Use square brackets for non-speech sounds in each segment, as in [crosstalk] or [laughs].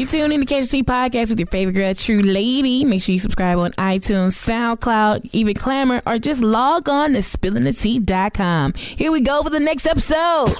You tune in to Catch the Tea podcast with your favorite girl, True Lady. Make sure you subscribe on iTunes, SoundCloud, even Clamor, or just log on to spillinthetea.com. Here we go for the next episode.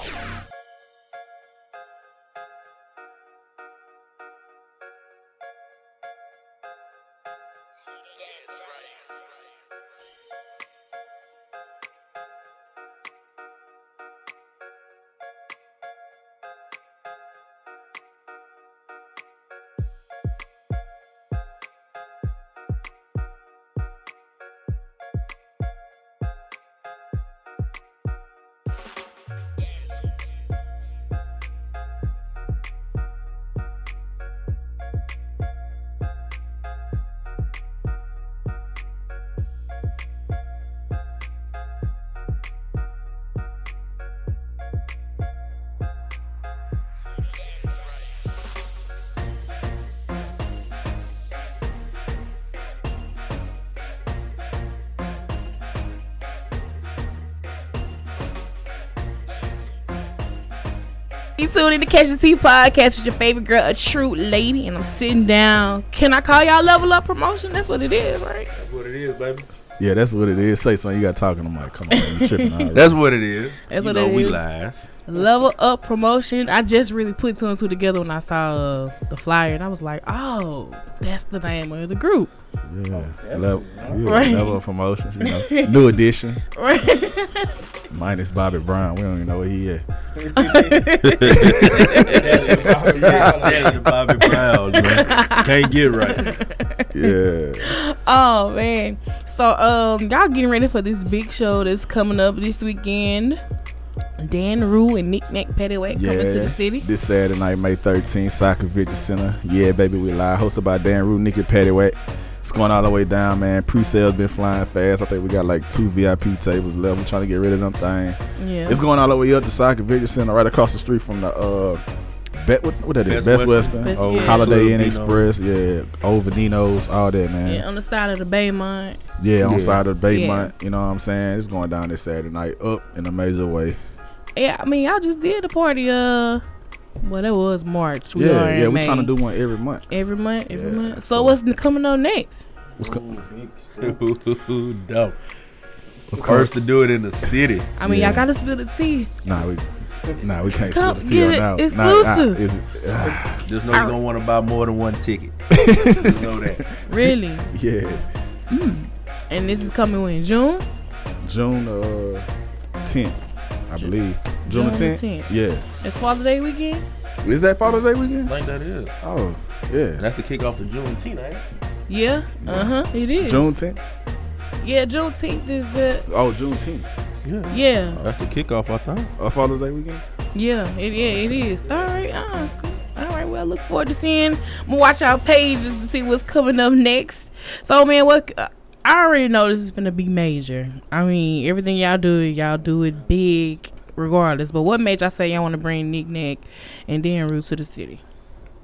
You in to Catch the Tea podcast with your favorite girl, a true lady, and I'm sitting down. Can I call y'all level up promotion? That's what it is, right? That's what it is, baby. Yeah, that's what it is. Say something. You got talking. I'm like, come on, you tripping. [laughs] already. That's what it is. That's you what know, it we is. live. Level up promotion. I just really put two and two together when I saw uh, the flyer, and I was like, oh, that's the name of the group. yeah, level, yeah, Right. level of promotions. You know, new [laughs] edition. Right? [laughs] Minus Bobby Brown. We don't even know where he is. Bobby Brown, man. Can't get right. Yeah, oh man. So um, y'all getting ready for this big show that's coming up this weekend. Dan Rue and Nick Nack Pettyweight coming to the city. This Saturday night, May 13th, Soccer Vigil Center. Yeah, baby, we live. Hosted by Dan Rue, Nikki Pettyweight. It's going all the way down, man. Pre-sales been flying fast. I think we got like two VIP tables left. We're trying to get rid of them things. Yeah. It's going all the way up to Soccer Vigil Center, right across the street from the uh, Bet, what, what that is? Best Best Western. Western, Best- Old yeah. Holiday Inn Express, yeah, Old Venino's, all that, man. yeah, on the side of the Baymont. Yeah, on Yeah. side of the Yeah. Baymont. You know what I'm saying? It's going down this Saturday night up in a major way. Yeah, I mean, y'all just did a party. Uh, well, that was March. We yeah, in yeah, we May. trying to do one every month. every month, every Yeah, month. So, so- what's coming on next? What's, coming? Ooh, [laughs] dope. what's First to do it in the city. I mean, Yeah. y'all gotta spill the tea. Nah, we, nah, we can't Come, split the tea get on it that. Nah, exclusive. nah, it's- ah, Just know you're going to want to buy more than one ticket. [laughs] Just know that. Really? [laughs] yeah, and this is coming in June. June uh, 10th, I believe. June, June 10th? 10th. Yeah. It's Father's Day weekend. Is that Father's Day weekend? I think that is. Oh, yeah. And that's the kickoff to Juneteenth, ain't it? Yeah. Uh huh. It is. June 10th? Yeah, Juneteenth is uh Oh, Juneteenth. Yeah. yeah That's the kickoff, I think. Uh, Father's Day weekend? yeah it yeah it is. All right. Uh, all right. Well, I look forward to seeing. I'm gonna watch our pages to see what's coming up next. So man, what? Uh, I already know this is gonna be major. I mean, everything y'all do, y'all do it big, regardless. But what made y'all say y'all want to bring Nick Nack and then Rue to the city?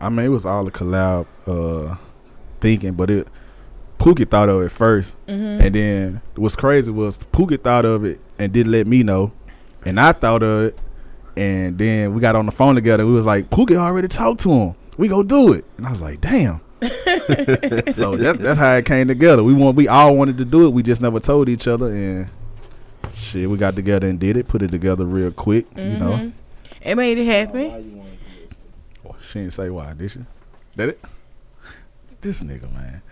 I mean, it was all a collab uh, thinking, but it Pookie thought of it 1st Mm-hmm. and then what's crazy was Pookie thought of it and didn't let me know, and I thought of it, and then we got on the phone together. We was like, Pookie already talked to him. We go do it, and I was like, damn. [laughs] so that's that's how it came together. We want we all wanted to do it. We just never told each other, and shit, we got together and did it. Put it together real quick, you mm-hmm. know. It made it happen. Oh, she didn't say why, did she? Did it? This nigga, man.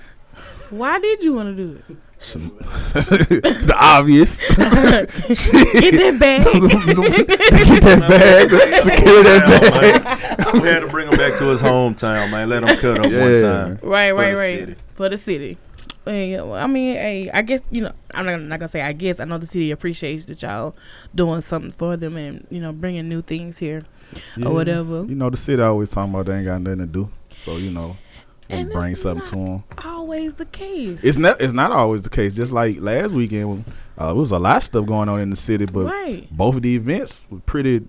Why did you want to do it? Some, [laughs] the obvious. [laughs] Get that bag. [laughs] Get that bag. Secure that bag. we had to bring him back to his hometown, man. Let him cut up one time. right, For right, the right. city. For the city. Hey, well, I mean, hey, I guess you know, I'm not, not gonna say I guess. I know the city appreciates that y'all doing something for them and you know bringing new things here Yeah. or whatever. You know, the city always talking about they ain't got nothing to do. So, you know, they And bring it's something to them. Always the case. It's not it's not always the case. Just like last weekend, uh, it was a lot of stuff going on in the city, but right. both of the events were pretty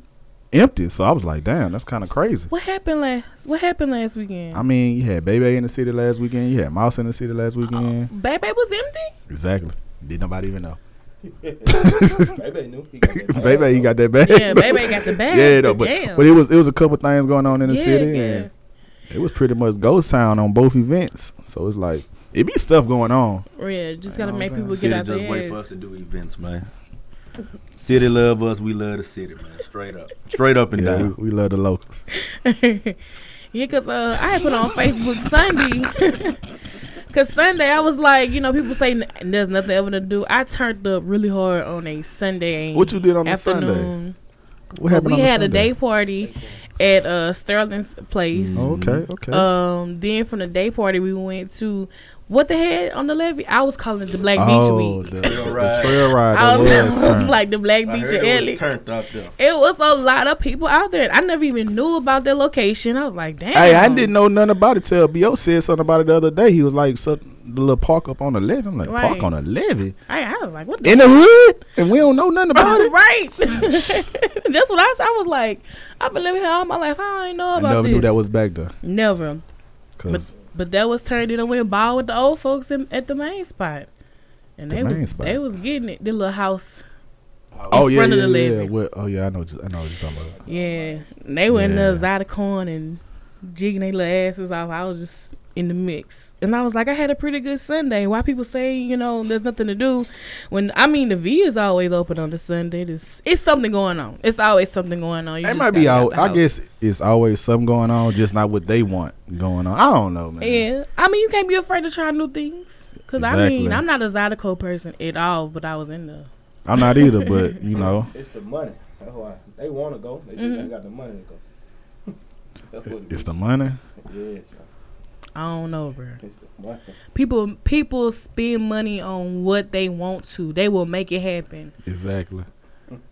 empty. So I was like, damn, that's kind of crazy. What happened last? What happened last weekend? I mean, you had Baby in the city last weekend. You had Mouse in the city last weekend. Baby was empty. Exactly. Did nobody even know? [laughs] Baby knew. He got that [laughs] Baby, he got that bag. Yeah, baby got the [laughs] bag. yeah, no, but damn. but it was it was a couple things going on in the yeah, city. yeah. And It was pretty much ghost town on both events. So it's like it be stuff going on. Yeah, just gotta know make people City get out there. just wait for us to do events, man. City love us, we love the city, man. Straight up, straight up and Yeah, we, down. we love the locals. [laughs] yeah, cause uh, I had put on Facebook Sunday. [laughs] Cause Sunday I was like, you know, people say n- there's nothing ever to do. I turned up really hard on a Sunday. What you did on the Sunday? afternoon. What happened we on the had a day party at uh Sterling's place. Okay, okay. Um, then from the day party we went to what the heck on the levee? I was calling it the Black oh, Beach the, Week. [laughs] Trail the trail ride. I [laughs] was, was was like the Black I Beach heard and it Ellie. was turned out there. It was a lot of people out there. I never even knew about their location. I was like, damn. Hey, I didn't know nothing about it till Bo said something about it the other day. He was like, so, the little park up on the levee. I'm like, Right. park on the levee? I, I was like, what the In the hood? And we don't know nothing about [laughs] it? right. [laughs] [laughs] That's what I said. I was like, I've been living here all my life. I ain't know about I never this. knew that was back there. never. Cause But that was turned in. I went and ball with the old folks in, at the main spot, and The they was spot. they was getting it. The little house. oh yeah, front of yeah, the yeah. oh yeah, I know. Just, I know what you're talking about. Yeah, and they were in Yeah. the Zydecorn and jigging their little asses off. I was just in the mix, and I was like, I had a pretty good Sunday. Why people say you know there's nothing to do when I mean the V is always open on the Sunday. It's, it's something going on. It's always something going on. You It might be out. I guess it's always something going on, just not what they want going on. I don't know, man. Yeah, I mean you can't be afraid to try new things. Cause I mean I'm not a Zydeco person at all, but I was in the I'm not either, but you [laughs] know, It's the money. That's why they want to go. They just Mhm. ain't got the money to go. [laughs] That's what it's is. the money. Yeah, so I don't know, bro. it's the money. People people spend money on what they want to. They will make it happen. Exactly.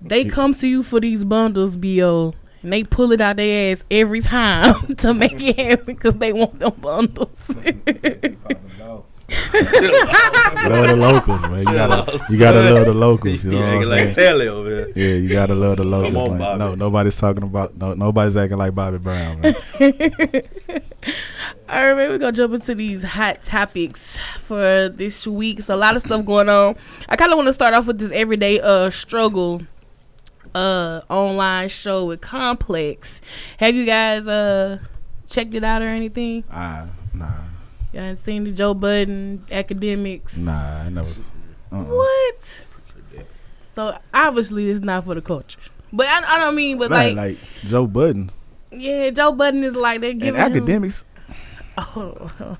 They come to you for these bundles, bo, and they pull it out their ass every time [laughs] to make it happen because they want them bundles. love the locals, man. You gotta, you gotta love the locals. You know what I'm acting like saying? Telly over here. Yeah, you gotta love the locals. on, man. No, nobody's talking about. No, nobody's acting like Bobby Brown. Man. [laughs] All right, man, we're gonna jump into these hot topics for this week. So a lot of stuff going on. I kind of want to start off with this everyday uh struggle uh online show with Complex. Have you guys uh checked it out or anything? Ah, nah, Y'all ain't seen the Joe Budden Akademiks? nah, I never. Uh-uh. What? So obviously it's not for the culture. But I, I don't mean, but Like, like, like Joe Budden yeah, Joe Budden is like they're and giving him- Akademiks. [laughs] Oh, [laughs]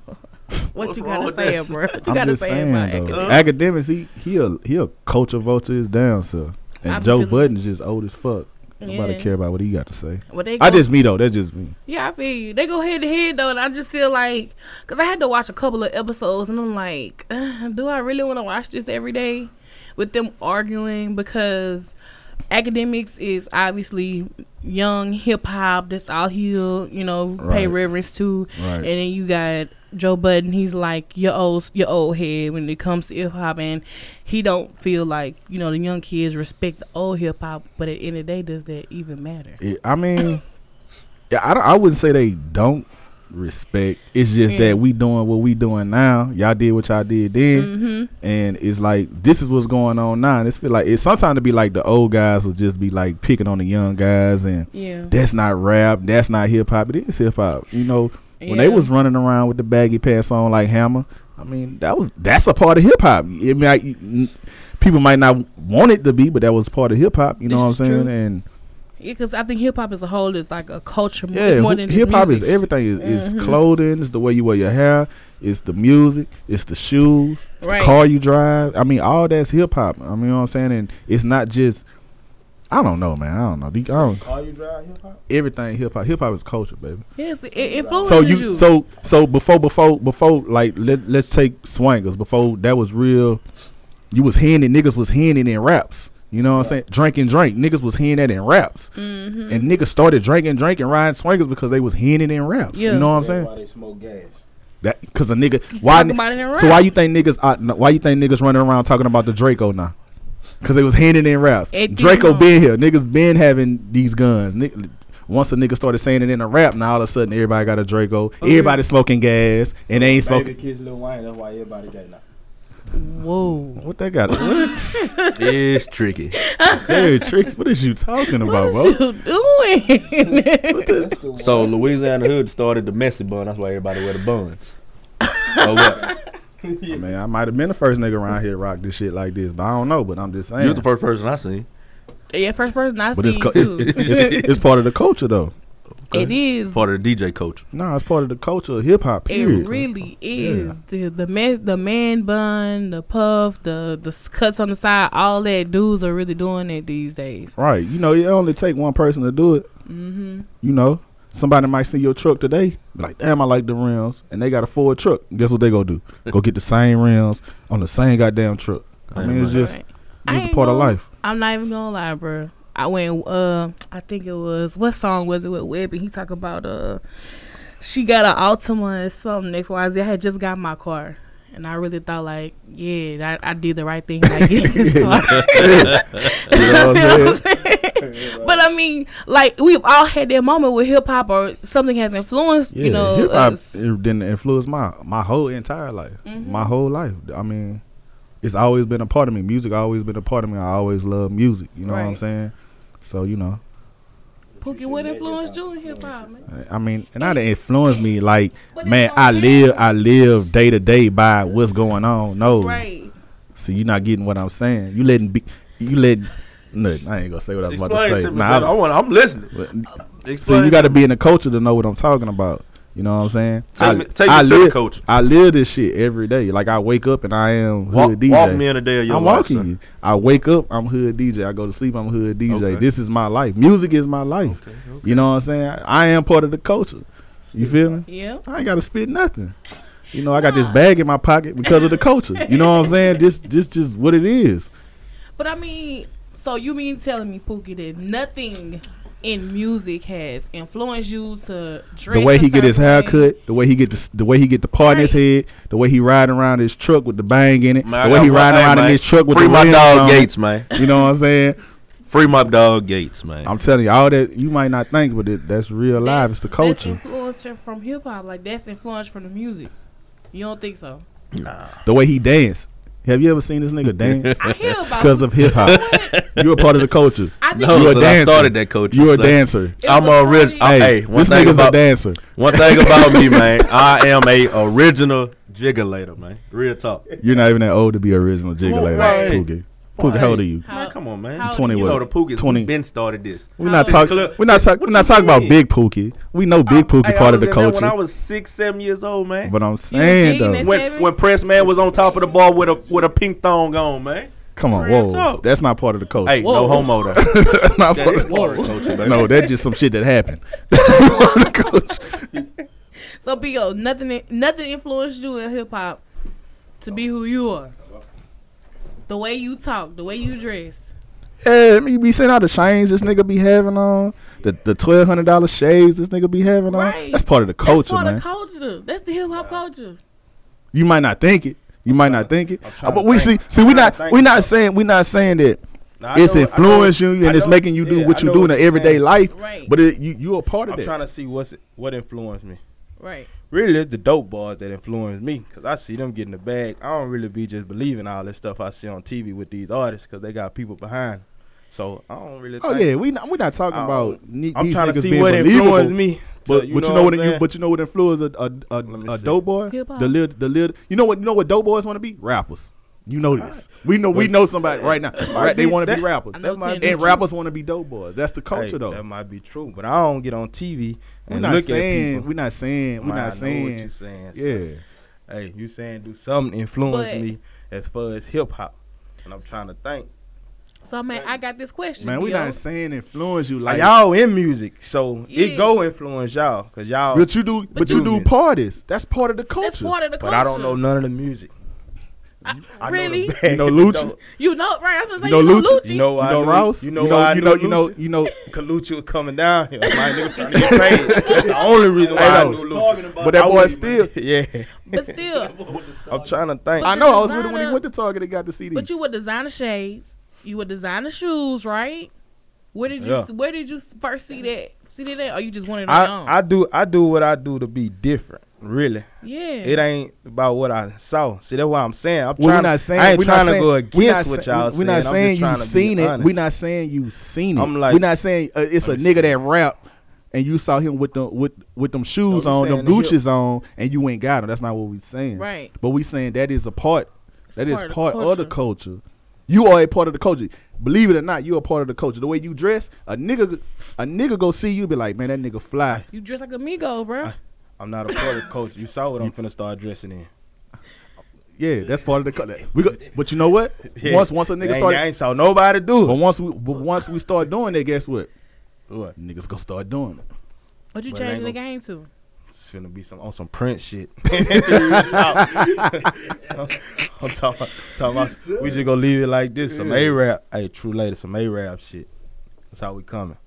what What's you gotta say, this? bro? What you I'm gotta just say saying about though. Akademiks? Akademiks, he he a he a culture vulture is down, sir. And I be Joe feeling- Budden is just old as fuck. Nobody care about what he got to say. Well, they I just me though. That's just me. Yeah, I feel you. They go head to head though, and I just feel like, cause I had to watch a couple of episodes, and I'm like, uh, do I really want to watch this every day with them arguing? Because Akademiks is obviously young hip hop. That's all he'll, you know, pay reverence to. Right. And then you got Joe Budden. He's like your old, your old head when it comes to hip hop, and he don't feel like you know the young kids respect the old hip hop. But at the end of the day, does that even matter? [coughs] Yeah, I mean, yeah, I, I wouldn't say they don't respect. It's just Yeah. that we doing what we doing now. Y'all did what y'all did then, Mm-hmm. and it's like this is what's going on now. And it's feel like it's sometimes to be like the old guys will just be like picking on the young guys, and Yeah. that's not rap, that's not hip hop. It is hip hop. You know, when they was running around with the baggy pants on like Hammer, I mean that was that's a part of hip hop. I mean, I, people might not want it to be, but that was part of hip hop. You know This what I'm saying? true. And because I think hip hop as a whole is like a culture. Yeah, it's more than hip hop is everything. Is it's Mhm. clothing, it's the way you wear your hair, it's the music, it's the shoes, it's Right. the car you drive. I mean, all that's hip hop. I mean, you know what I'm saying? And it's not just. I don't know, man. I don't know. I don't, Car you drive hip hop? everything hip hop. Hip hop is culture, baby. Yes, it influences So you. you, so so before before before like let let's take swangers before that was real. You was handing. Niggas was handing it in raps. You know what I'm saying? Drink and drink. Niggas was hearing that in raps. Mhm. And niggas started drinking, drinking, riding swingers because they was hearing it in raps. Yeah. You know what I'm saying? Why they smoke gas? That because a nigga why Talk about it in so why you think niggas no, why you think niggas running around talking about the Draco now? Because they was handing in raps. It Draco did, been here. Niggas been having these guns. Nick, once a nigga started saying it in a rap, now all of a sudden everybody got a Draco. Oh. Everybody smoking gas and they ain't Baby smoking. kids Lil Wayne. That's why everybody got now. Whoa. What they got? What? [laughs] It's tricky. Very tricky. What is you talking about, is bro? What you doing? That's the So one. Louisiana Hood started the messy bun. That's why everybody wear the buns. oh what? I mean, I might have been the first nigga around here to rock this shit like this, but I don't know. But I'm just saying. You was the first person I seen. yeah, first person I but see it's, co- too. it's, it's, it's part of the culture, though. It is. Part of the DJ culture. No, it's part of the culture of hip hop. It really is Yeah. the the man the man bun, the puff, the the cuts on the side. All that dudes are really doing it these days. Right. You know, it only take one person to do it. hmm You know, somebody might see your truck today, be like, damn, I like the rims, and they got a Ford truck. Guess what they go do? [laughs] go get the same rims on the same goddamn truck. I mean, it's just, Right. Just a part of gonna- life. I'm not even gonna lie, bro. I went. Uh, I think it was what song was it with Webbie? He talk about uh, she got an Altima and something X Y Z. I had just got my car. And I really thought like, yeah, I, I did the right thing by [laughs] getting this car. You know what I'm saying? [laughs] but I mean, like we've all had that moment with hip hop or something has influenced, you know, hip hop didn't influence my my whole entire life, Mhm. my whole life. I mean, it's always been a part of me. Music always been a part of me. I always love music. You know what I'm saying? So you know, Pookie, what influenced you in hip hop, man? I mean, and not to influence me. Like, man, I live. I live day to day by what's going on. No, Right. So you're not getting what I'm saying. You letting be, you let. No, I ain't gonna say what I was about Explain to to say. me. Nah. I I- want. I'm listening. but- so you got to to be in the culture to know what I'm talking about. You know what I'm saying? Take I, me, take I me to live, the coach. I live this shit every day. Like I wake up and I am hood Walk, DJ. walk me in a day of your I'm life, walking son. you. I wake up, I'm hood DJ. I go to sleep, I'm hood DJ. Okay. This is my life. Music is my life. Okay, You know what I'm saying? I am part of the culture. You feel me? Yeah. I ain't got to spit nothing. You know, I got this bag in my pocket because of the culture. You know what I'm saying? This, this, just what it is. But I mean, so you mean telling me, Pookie, that nothing in music has influenced you to dress The way he get his hair cut, the way he get the, the way he get the part in his head, the way he riding around his truck with the bang in it, Man, the way he one riding thing, around in his truck with the bang. Free the my dog on. Gates, man. [laughs] You know what I'm saying? Free my dog Gates, man. I'm telling you, all that you might not think, but it, that's real life. It's the culture. That's culture. influence from hip hop. Like that's influenced from the music. You don't think so? nah. The way he dance. Have you ever seen this nigga [laughs] dance? I hear about Because of hip hop. You're a part of the culture. I think No, You a son, I started that culture. You're a son. dancer. it I'm a a rich. Hey, one this thing nigga's about a dancer. one thing about me, [laughs] man. I am a original jiggulator, man. Real talk. You're not even that old to be original jiggler Right. like Pookie. Pookie, how old are you? How- Man, come on, man. how old 20 are You know the Pookies 20. been started this. We're not talking. We're not talking. We're not talking about? Big Pookie. We know Big Pookie Hey, I part of the in that When I was six, seven years old, man. But I'm saying though, when when Press Man was on top of the bar with a with a pink thong on, man. come on, Real whoa, talk. that's not part of the culture. Hey, Whoa. no homo though. [laughs] that's not That part is of the part of the culture. culture, baby. No, that's just some shit that happened. [laughs] Part of the culture. So Bo, nothing nothing influenced you in hip hop to be who you are. The way you talk, the way you dress. Yeah, I mean, you be seeing all the chains this nigga be having on, the the twelve hundred dollar shades this nigga be having on. Right. That's part of the culture, That's part man. of culture. That's the hip hop culture. you might not think it. You might not think it. Uh, but we think. see, see, we trying not, to think. we not saying, we not saying that Nah, I it's know- I know- influencing you and it's making you do yeah, what you do in the everyday saying. life. Right. But it, you, you a part of it. I'm that. trying to see what's what influenced me. Right. Really, it's the dope bars that influence me because I see them getting the bag. I don't really be just believing all this stuff I see on TV with these artists because they got people behind. 'em. So I don't really. Oh think, yeah, we not, we not talking about. don't- ne- I'm these trying to see what believable. influenced me. But, to- but you know know what I'm you but you know what influenced a a, a, a dope boy? The little the little you know what you know what dope boys want to be? Rappers. You know this. We know we know somebody right now. [laughs] Right, they want to be rappers. That might And rappers want to be dope boys. That's the culture Hey, though. That might be true, but I don't get on TV We're and not look at saying people. we're not saying we're Man, I not know what saying you saying. so, yeah. Hey, you saying do something influence But- me as far as hip hop, and I'm trying to think. So man, I got this question. Man, we Bo. not saying influence you Like like y'all in music, so Yeah. it go influence y'all, cause y'all. but you do but, you you- do parties. That's part of the culture. That's part of the culture. but I don't know none of the music. I- I really? Know the bag. You know [laughs] Lucci? You know, right? I was gonna say You you know know, Lucci? Lucci. You know You why I know knew- Rouse? You know you why know I you knew know you know you know Kaluchi was coming down here. My nigga trying to get paid. That's the only reason why I Hey, knew though. Lucci. But that I boy still even- [laughs] Yeah. but still, [laughs] I'm trying to think. I the know I was with him when he went to Target and got the CD. but you would designer shades. You would designer shoes, right? Where did you Yeah. Where did you first see that See that? Or you just wanted it on? I, I do I do what I do to be different. Really, yeah. it ain't about what I saw. See, that's what I'm saying. I'm Well, trying. we're not saying I ain't trying not to go saying- we're against not what y'all We're saying. not I'm saying you trying seen it. honest. We're not saying you seen it. I'm like- we're not saying uh, it's a nigga see. that rap and you saw him with the with with them shoes No, on, them saying Gucci's on, and you ain't got them. That's not what we saying. Right. But we saying that is a part. It's That is part of the part of the culture. culture. You are a part of the culture. Believe it or not, you are a part of the culture. The way you dress, a nigga, a nigga go see you, be like, man, that nigga fly. You dress like a Migo, bro. I'm not a part of the coach. You saw what I'm finna start dressing in. Yeah, that's part of the culture. We go, but you know what? [laughs] Yeah. Once once a nigga I ain't, start, I ain't saw nobody do but once we but once we start doing that, guess what? What? Niggas gonna start doing it. What you But it changing the game to? It's finna be some on some Prince shit. [laughs] [laughs] I'm talking, talking about we just gonna leave it like this. Some A rap. Hey, true lady, some A rap shit. That's how we coming.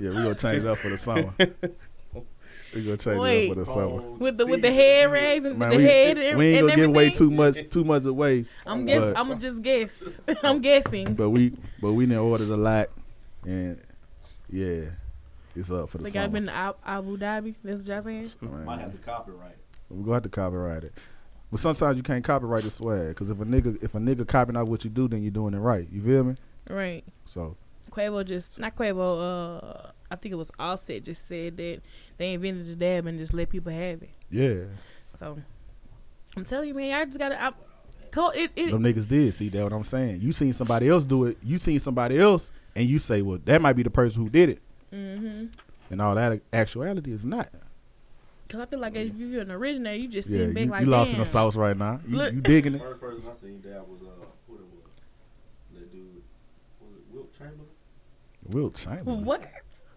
Yeah, we gonna change it up for the summer. We gonna change Wait. it up for the summer. With the with the head rags and Man, the we, head and, we ain't gonna give away too much too much away. I'm guess but- I'm gonna just guess. [laughs] I'm guessing. But we but we didn't order a lot and yeah. It's up for the So y'all summer. been to Abu Dhabi? That's what y'all saying? Man, Might have to copyright. we gonna have to copyright it. But sometimes you can't copyright the swag because if a nigga if a nigga copying out what you do, then you're doing it right. You feel me? Right. So Quavo just not Quavo. Uh, I think it was Offset just said that they invented the dab and just let people have it. yeah, So I'm telling you, man, I just gotta. I, it, it, them niggas did. See that what I'm saying? You seen somebody else do it. You seen somebody else, and you say, well, that might be the person who did it. mm-hmm. And all that actuality is not. Cause I feel like if you're an originator, you just Yeah, sitting you, back you like lost in the sauce right now. You, Look. you digging it? [laughs] First person I seen that was uh, who it was? That dude, was it Wilt Chamberlain? Wilt Chamberlain, What?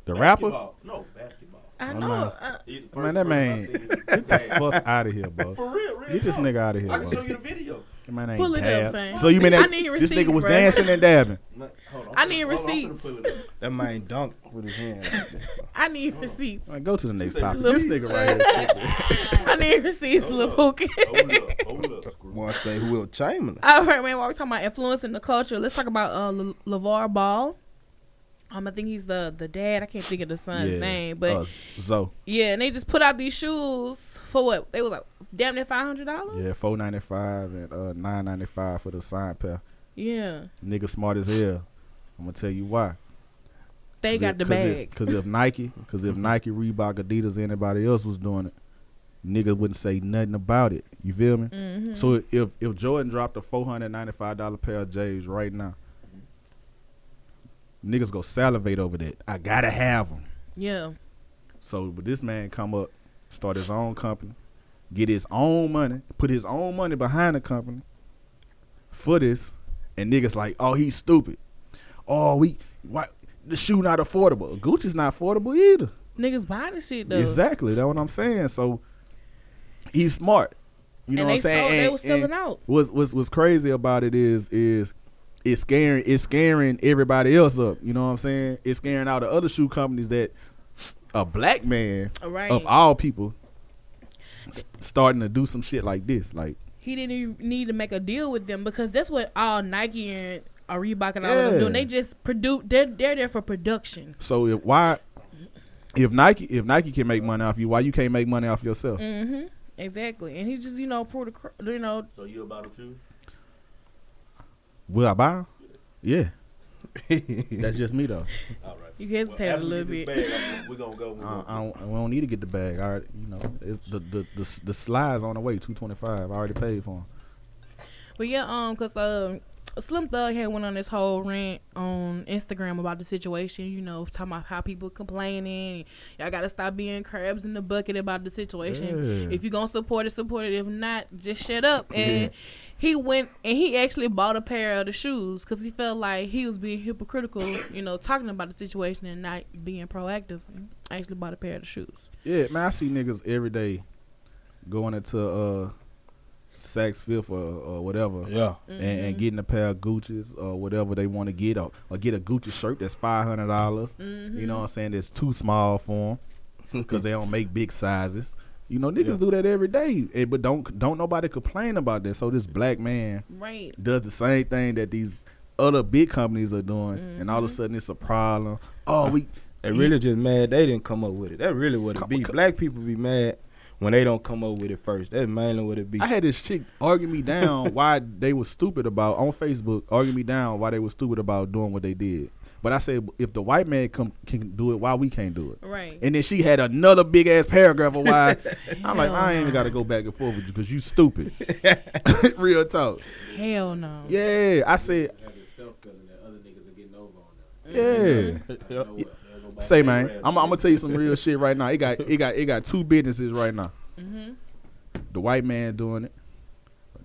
The rapper. No, basketball. I I'm know. not- Uh, He the first Man, that man, get the fuck out of here, bro. For real, real. Get this talk. nigga out of here, I can show bro. you the video. That man ain't Pull it up, dab. son. So you mean I that need this nigga was bruh. dancing and dabbing? Man, [laughs] hold on, I need hold on, I'm finna receipts. pull it up. [laughs] That man dunk with his hand. I need receipts. Man, go to the next topic. Lil- This nigga right [laughs] here. I need receipts, Lil Pookie. Hold up, hold up. Screw. Boy, I say who Wilt Chamberlain. All right, man. While we're talking about influencing the culture, let's talk about uh, Le- LaVar Ball. Um, I think he's the the dad. I can't think of the son's Yeah, name, but uh, Zo. yeah, and they just put out these shoes for what? They were like damn near five hundred dollars. Yeah, four ninety five and uh nine ninety five for the sign pair. Yeah, Nigga smart as hell. I'm gonna tell you why. they got the Cause bag. If, Cause if Nike, cause if Nike, Reebok, Adidas, anybody else was doing it, niggas wouldn't say nothing about it. You feel me? Mhm. So if if Jordan dropped a four hundred ninety five dollar pair of J's right now, niggas go salivate over that. I gotta have them. yeah, So, but this man come up, start his own company, get his own money, put his own money behind the company for this, and niggas like, oh, he's stupid. Oh, we why the shoe not affordable. Gucci's not affordable either. niggas buying the shit though. Exactly, that's what I'm saying. So he's smart. You know and what I'm saying? sold, they And- was selling out. What's what's what's crazy about it is is it's scaring it's scaring everybody else up. You know what I'm saying? It's scaring all the other shoe companies that a black man Right. of all people s- starting to do some shit like this. Like he didn't even need to make a deal with them because that's what all Nike and uh, Reebok and all of them Yeah. doing. They just produce. They're they're there for production. so if why if Nike if Nike can make money off you, why you can't make money off yourself? Mm-hmm. Exactly. And he just you know pulled the cr- you know So you about to shoot? Will I buy? Yeah. [laughs] That's just me though. All right. you hesitated a little bit. We're gonna go. We're I, gonna I, don't, we don't need to get the bag. I already, you know, it's the the the, the slides on the way. Two twenty five. I already paid for them. But yeah, um, cause um, Slim Thug had went on this whole rant on Instagram about the situation. You know, talking about how people complaining. Y'all gotta stop being crabs in the bucket about the situation. Yeah. If you're gonna support it, support it. If not, just shut up. And he went and he actually bought a pair of the shoes because he felt like he was being hypocritical. [coughs] You know, talking about the situation and not being proactive. I actually bought a pair of the shoes. Yeah, man, I see niggas every day going into uh Saks Fifth or, or whatever. Yeah. And, and mm-hmm. getting a pair of Gucci's or whatever they want to get, or, or get a Gucci shirt that's five hundred dollars. Mm-hmm. You know what I'm saying? That's too small for them because [laughs] they don't make big sizes. You know, niggas Yeah. do that every day, eh, but don't don't nobody complain about that. So this black man Right. does the same thing that these other big companies are doing, and all of a mm-hmm. sudden it's a problem. Oh, we They really just mad they didn't come up with it. That really what it be. Black people be mad when they don't come up with it first. That's mainly what it be. I had this chick argue me down [laughs] why they was stupid about on Facebook, argue me down why they was stupid about doing what they did. But I said if the white man come can do it, why we can't do it? Right. And then she had another big ass paragraph of why. [laughs] I'm like, Hell I ain't even got to go back and forth with you because you stupid. [laughs] Real talk. Hell no. Yeah, I said, Have this self feeling that other niggas are getting over on them. yeah. You know what? They'll go back Say man, I'm, I'm gonna tell you some real shit right now. It got it got it got two businesses right now. Mm-hmm. The white man doing it.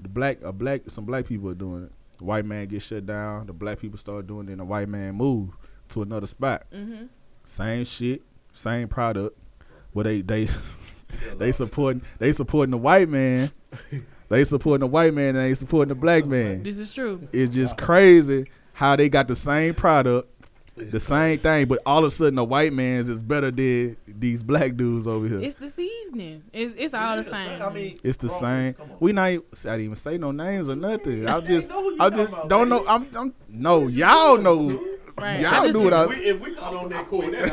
The black a black some black people are doing it. The white man gets shut down. The black people start doing it. And the white man move to another spot. Mm-hmm. Same shit, same product. Where they they [laughs] they supporting they supporting the white man. They supporting the white man and they supporting the black man. This is true. It's just crazy how they got the same product, the same thing, but all of a sudden the white man's is better than these black dudes over here. It's the seasoning. It's, it's all the same. I mean, It's the bro, same. come. We not. even- I didn't even say no names or nothing. I just, know I just about, don't man. know. I'm, I'm no. Y'all know. Right. Y'all do what I- If we, if we caught on that cool, then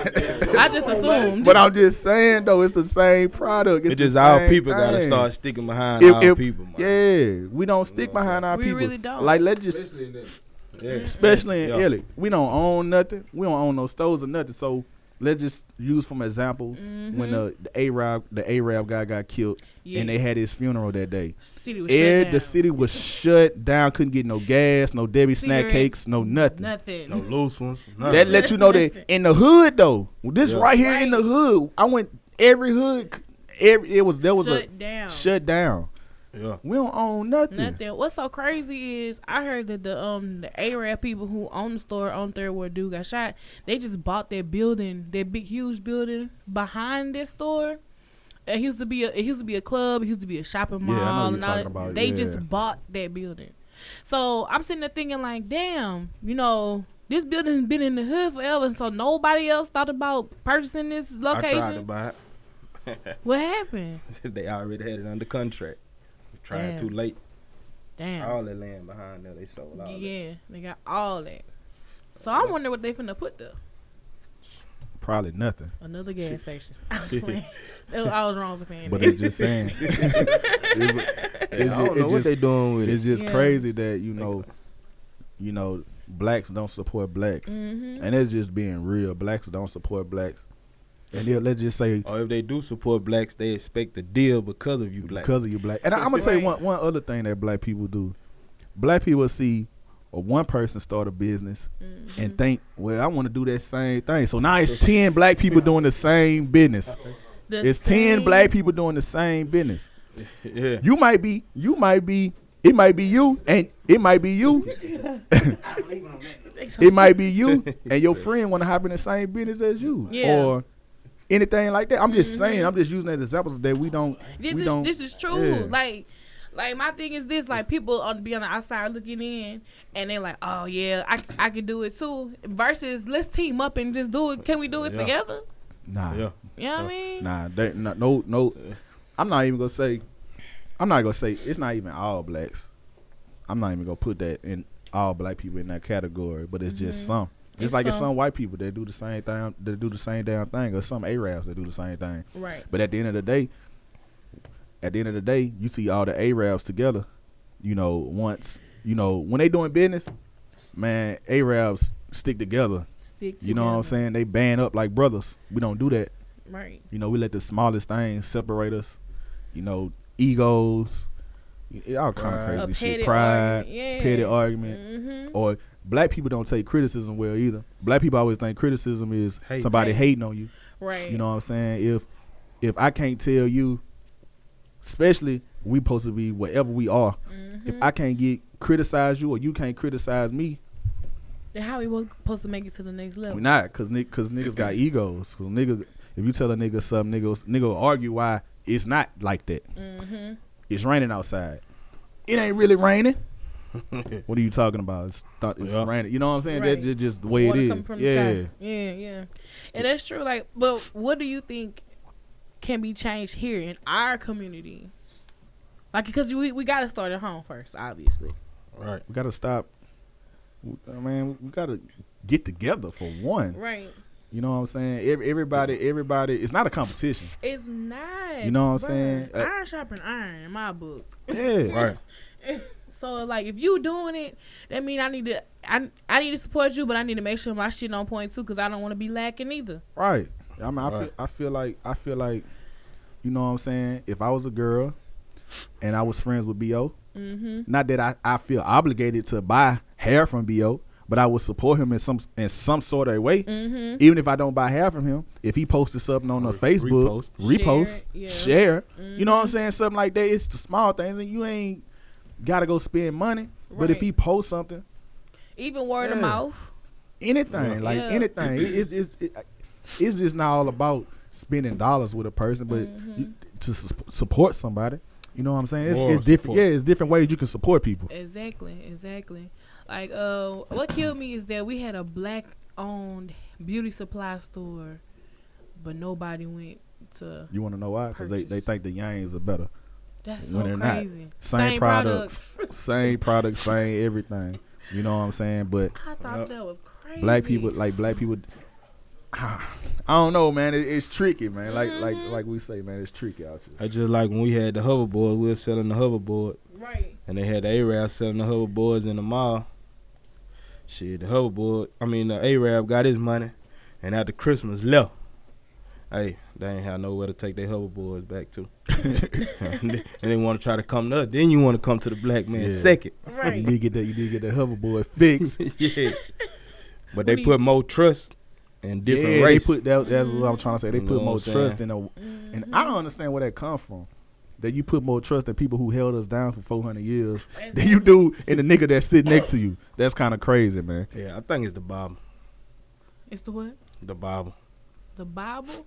I [laughs] just assumed. But I'm just saying though, it's the same product. It's It's just our same people gotta start sticking behind If- our if- people, man. Yeah, we don't stick behind our We people. really don't. Like let's just, Especially in this. Yeah. especially in Yeah. Illy, we don't own nothing. We don't own no stores or nothing. So let's just use from example mm-hmm. when the the Arab the Arab guy got killed Yeah. and they had his funeral that day. city was Air, shut the city was shut down. Couldn't get no gas, no Debbie snack cakes, no nothing. Nothing. No loose ones. That let you know that in the hood though, this Yeah. right here in the hood, I went every hood, every it was there was shut a down. shut down. Yeah. We don't own nothing. Nothing. What's so crazy is I heard that the um the Arab people who own the store on Third where dude got shot, they just bought that building, that big huge building behind that store. It used to be a it used to be a club, it used to be a shopping Yeah, I know mall, you're and all talking that. about, they yeah. just bought that building. So I'm sitting there thinking like, damn, you know, this building's been in the hood forever, and so nobody else thought about purchasing this location. I tried to location. buy What happened? [laughs] they already had it under contract. Tried Damn. too late. Damn. All that land behind there, they sold all that. Yeah, they got all that. So I wonder what they finna put there. Probably nothing. Another gas station. [laughs] I was playing. I was wrong for saying But that. it's just saying. [laughs] It was- it's I don't it's know what just- they doing with it. It's just Yeah. crazy that you know, you know, blacks don't support blacks, hmm and it's just being real. Blacks don't support blacks, and then let's just say Or if they do support blacks, they expect a deal because of you black. because of you black. And I, I'm gonna tell you one one other thing that black people do. Black people see or one person start a business Mm-hmm. and think, well, I want to do that same thing. So now it's ten [laughs] black people doing the same business. It's ten black people doing the same business. [laughs] yeah. You might be, you might be, it might be you, and it might be you. [laughs] It might be you, and your friend want to hop in the same business as you, Yeah. Or anything like that. I'm just mm-hmm. saying. I'm just using as examples that we don't. This we is don't. this is true. yeah. Like, like my thing is this: like people on be on the outside looking in, and they're like, "Oh yeah, I I can do it too." Versus, let's team up and just do it. Can we do it Yeah. together? Nah, Yeah. You know what I mean? nah, they, nah, no, no. I'm not even gonna say. I'm not gonna say it's not even all blacks. I'm not even gonna put that in all black people in that category, but it's just mm-hmm. some. Just. It's like it's some. some white people that do the same thing, that do the same damn thing, or some Arabs that do the same thing. Right. But at the end of the day, at the end of the day, you see all the Arabs together. You know, once you know when they doing business, man, Arabs stick together. Stick You know what I'm saying? They band up like brothers. We don't do that. Right. You know, we let the smallest things separate us. You know, egos, all kind Pride. of A crazy shit. petty Pride, argument, yeah. petty argument, Mm-hmm. or black people don't take criticism well either. Black people always think criticism is Hate. somebody Right. hating on you. Right. You know what I'm saying? If if I can't tell you, especially we supposed to be whatever we are. Mm-hmm. If I can't get criticize you or you can't criticize me, Then how we supposed to make it to the next level? we not because cause niggas got [clears throat] egos. Cause nigga, if you tell a nigga something, nigga nigga will argue why it's not like that. Mm-hmm. It's raining outside. It ain't really raining. [laughs] what are you talking about? It's, th- it's Yeah. raining. You know what I'm saying? Right. That's just, just the way Water it coming is. from the Yeah. Yeah, yeah. And that's true. Like, but what do you think can be changed here in our community? Like, because we we got to start at home first, obviously. Right. We gotta stop. I mean, we gotta get together for one. Right. You know what I'm saying? Every, everybody, everybody. It's not a competition. It's not. You know what I'm bruh. saying? Uh, iron sharpen iron in my book. Yeah, [laughs] Right. [laughs] So like, if you doing it, that mean I need to. I I need to support you, but I need to make sure my shit on point too, cause I don't want to be lacking either. Right. I mean, I feel, I feel like, I feel like, you know what I'm saying? If I was a girl, and I was friends with Bo, Mm-hmm. not that I, I feel obligated to buy hair from Bo, but I would support him in some in some sort of way. Mm-hmm. Even if I don't buy hair from him, if he posted something on the Facebook, repost. repost, Share yeah. share, you know what I'm Mhm. saying? Something like that. It's the small things, and you ain't gotta go spend money. But if he posts something, Even word Yeah. of mouth. anything like Yeah. anything, it, it's it's it, it's just not all about spending dollars with a person, but Mm-hmm. you, to su- support somebody. You know what I'm saying? It's, it's different. Yeah, it's different ways you can support people. Exactly, exactly. Like, uh, what killed me is that we had a black owned beauty supply store, but nobody went to. You want to know why? Because they, they think the Yangs are better. That's When so they're not. crazy. Same, products, [laughs] same products, same everything. You know what I'm saying? But I thought Yep. that was crazy. black people, like black people, I don't know, man. It, it's tricky, man. Like like Mhm. like we say, man, it's tricky out here. It's just like when we had the hoverboard, we were selling the hoverboard, right? and they had the Arab selling the hoverboards in the mall. Shit, the hoverboard, I mean, the Arab got his money, and after Christmas left. Hey, they ain't have nowhere to take their hoverboards back to. [laughs] and they, want to try to come to us. Then you want to come to the black man Yeah. second. You Right. did get that. You did get that hoverboard fixed. [laughs] yeah. But What they do you- put more trust in different yeah, race. They put that. That's what I'm trying to say. They You put more trust in a, and I don't understand where that come from. That you put more trust in people who held us down for 400 years than you do in the nigga that sit next to you. That's kind of crazy, man. yeah, I think it's the Bible. It's the what? The Bible. The Bible.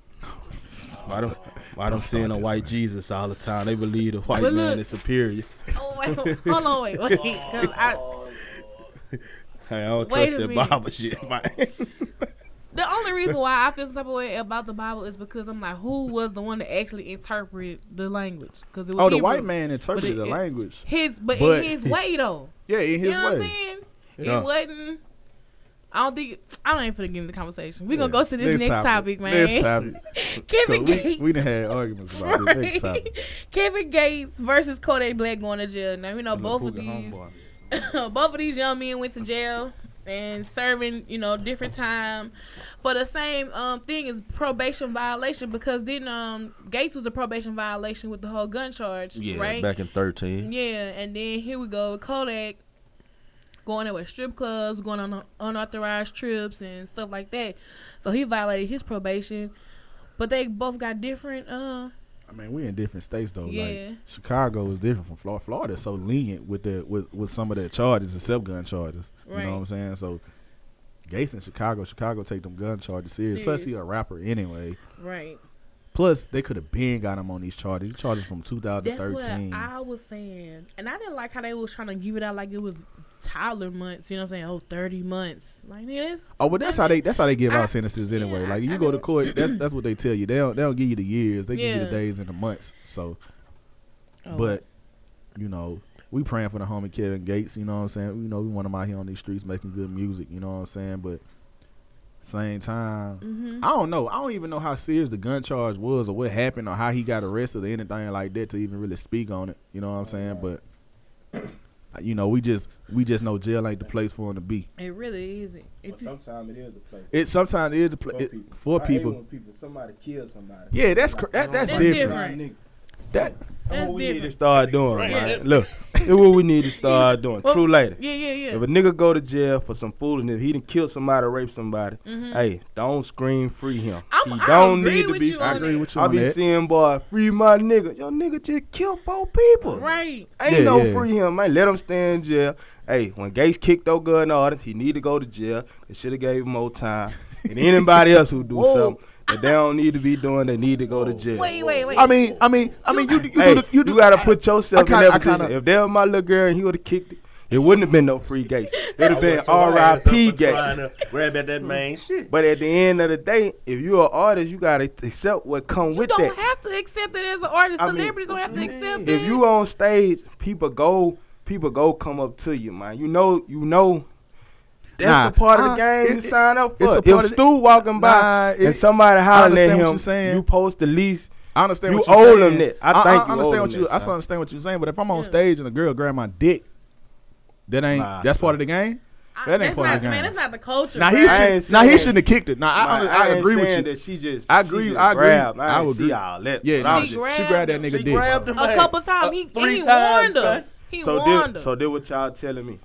Why don't why don't seeing a white Jesus all the time? They believe the white But man is superior. Oh wait, hold on, wait, wait. [laughs] 'cause I, Hey, I don't Wait trust that. Bible shit, man. [laughs] the only reason why I feel some type of way about the Bible is because I'm like, who was the one that actually interpreted the language? Because it was Oh, the white man interpreted it- the language. His, but, But- in his way though. Yeah, in his way. You his know what I'm saying? Yeah. It wasn't. I don't think I don't even finna get in the conversation. We're gonna Yeah. go to this next, topic, man. Next topic. [laughs] 'Cause Kevin we, Gates. we done had arguments about this next topic. [laughs] Kevin Gates versus Kodak Black going to jail. Now we know both of these [laughs] both of these young men went to jail and serving, you know, different time for the same um thing as probation violation because then um Gates was a probation violation with the whole gun charge, Yeah, right? back in 13. Yeah, and then here we go with Kodak going there with strip clubs, going on unauthorized trips and stuff like that. So he violated his probation, but they both got different. Uh, I mean, we're in different states though. Yeah. Like Chicago is different from Florida. Florida's so lenient with the with, with some of their charges, except gun charges. Right. You know what I'm saying? So Gates in Chicago, Chicago take them gun charges serious. Plus he a rapper anyway. right. Plus they could have been got him on these charges. These charges from That's 2013. what I was saying, and I didn't like how they was trying to give it out like it was toddler months. You know what I'm saying? Oh, 30 months. Like nigga, that's Oh, but that's how they that's how they give I- out sentences anyway. yeah, like you I go to court, that's that's what they tell you. They don't they don't give you the years. They give you the days and the months. So, Oh. but you know, we praying for the homie Kevin Gates. You know what I'm saying? You know, we want him out here on these streets making good music. You know what I'm saying? But same time, hmm I don't know. I don't even know how serious the gun charge was or what happened or how he got arrested or anything like that to even really speak on it. You know what I'm saying? But you know, we just we just know jail ain't the place for him to be. it really isn't. If you, sometimes it is the place. It sometimes it is the pla- it, for people. people, somebody kills somebody. Yeah, that's cr- that, that's, That's different. different. That that's what we need to start doing, Right. man. Look, this what we need to start doing. Well, True Lady. Yeah, yeah, yeah. If a nigga go to jail for some foolishness, he didn't kill somebody, rape somebody. Mhm. Hey, don't scream free him. I'm, he don't agree need to with be. you I on agree that. with you I on be that. seeing boy, free my nigga. Your nigga just killed four people. Right. Ain't Yeah, no yeah. free him, man. Let him stay in jail. Hey, when Gates kicked those gun orders, he need to go to jail. They should have gave him more time. And anybody else who do Whoa. something that they don't need to be doing, they need to go to jail. Wait, wait, wait. I mean, I mean, I mean, you you, hey, do the, you, do, gotta put yourself kinda- in that position. kinda- if that was my little girl and he would have kicked it, it wouldn't have been no free Gates. It would have been R.I.P. Gates. Grab at that man mm. shit. But at the end of the day, if you're an artist, you gotta accept what come you with that. You don't have to accept it as an artist. I mean, Celebrities don't have to accept mean? it. If you on stage, people go, people go come up to you, man. You know, you know. That's Nah, the part of uh, the game it- you it- sign up for. If part the- Stu walking by Nah, it- and somebody hollering at him, you're saying. you post the least. I understand You what you're owe saying. them that. I think you owe understand what you. that, I son. understand what you're saying. But if I'm on Yeah. stage and a girl grab my dick, that ain't. Nah, that's son. part of the game. I- That ain't that's part of not, the man, game. that's not the culture. Now bro. he should. Now he shouldn't have kicked it. Now I, I, I, ain't agree with you. That she just. I she agree- just I agree. Grabbed. I I, would see agree. all that. Yeah, but She she, just- grabbed she grabbed that nigga She dick. grabbed him a couple times. uh, He, three he times, warned her. He So warned her. so did what y'all telling me?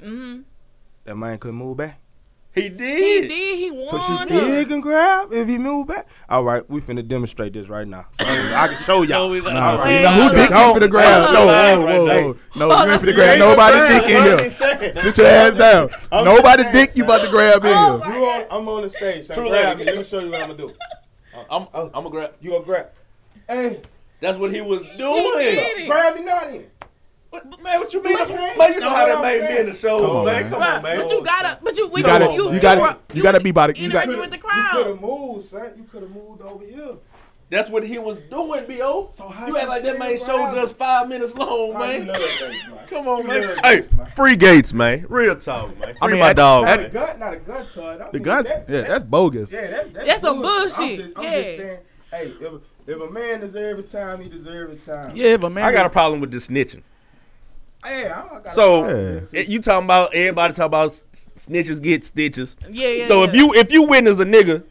mm-hmm. That man couldn't move back. He did. He did. did. He warned So she her. still can grab if he move back. All right, we finna demonstrate this right now. So I can show y'all. [laughs] Oh, no, we. Nah, All see, right. who Hold dick on. you finna grab? Hold No, on. whoa, whoa, whoa. No, Hold you ain't on. finna grab nobody's dick in here. Sit your ass down. I'm Nobody just dick you about to grab in Oh, here. You on, I'm on the stage. Son. True grab me. Let me show you what uh, I'm oh. gonna do. I'm, I'm gonna grab. You gonna grab? Hey, That's what he was He doing. did it. grab me now then. What- Man, what you mean? But- Man, you know how that made me in the show, Come on, man. man. Come Bruh, on, man. But you gotta, but you, we You gotta, on, you man. gotta, you gotta be about it. You interact got. with the crowd. You could have moved, son. You could have moved over here. That's what he was doing, B.O. So how You she act like that still man show grabbed just five minutes long, Man, man. love that, man. [laughs] Come on, man. love Hey, man. free Gates, man. Real talk, man. Free I mean, my dog, Not a man. gun, not a gun toy. Don't The do guns, that. yeah, that's bogus. Yeah, that, that's, That's some bullshit. bullshit. I'm just, I'm Yeah. just saying, hey, if, if a man deserves his time, he deserves his time. Yeah, but man, I got a problem with this snitching. Hey, I, I So Yeah. you talking about everybody talking about snitches get stitches. Yeah, yeah. so yeah. if you if you witness a nigga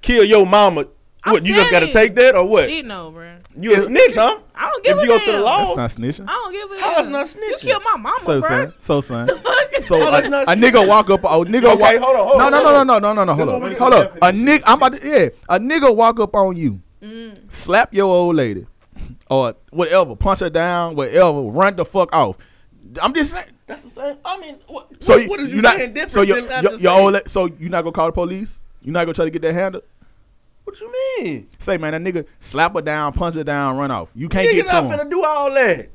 kill your mama, I'm what you just gotta you. take that or what? Shit, no, bro. You a snitch, huh? I don't give If a you go damn. to the law, that's not snitching. I don't give a damn. That's not snitching. You snitching? killed my mama, So bro. son, so [laughs] son. Fuck. So Oh, a, a nigga walk up. A nigga Okay, walk. hold on, hold no, on, no, hold no, on. no, no, no, no. Hold This up, hold do up. A nigga, I'm about to. Yeah, a nigga walk up on you, Mm. slap your old lady, or whatever, punch her down, whatever, run the fuck off. I'm just saying. That's the same. I mean, what, So what, what is you, not, saying different So your, than I your, just your said? old, la- so you not gonna call the police? You not gonna try to get that handled? What you mean? Say man, that nigga slap her down, punch her down, run off. You can't Nigga get to not him. finna do all that.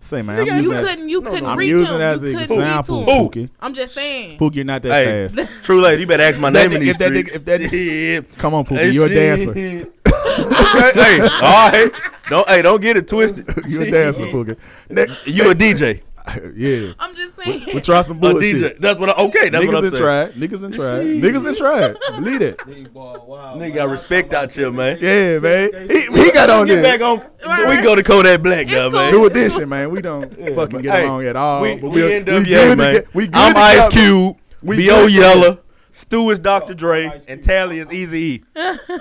Say man, Nigga, I'm You using that- couldn't. You No, couldn't no. I'm reach using him. as you an couldn't example, reach him. Who? Pookie. I'm just saying. Pookie, you're not that Hey, fast. [laughs] true lady, you better ask my name in nigga- these if that nigga- if that Shit. [laughs] Come on, Pookie, Hey, you're a dancer. [laughs] hey, all right. Don't, hey, don't get it twisted. You're a dancer, Pookie. That- You a DJ? [laughs] yeah. I'm just saying. We try some A bullshit. DJ. That's what. I, okay, that's Niggas what I'm in saying. tried. Niggas in tried. Niggas in tried. [laughs] Believe it. Nigga got respect out here, man. Yeah, man. He, he got on Get there. back on. Right. We go to Kodak Black It's now, cool. man. New edition, man. We don't fucking get Hey, along at all. we, but we we're- NWA, good man. toge- we I'm Ice together. Cube. We B.O. good Yella. Stu is Dr. Dre. And Tally is Easy E.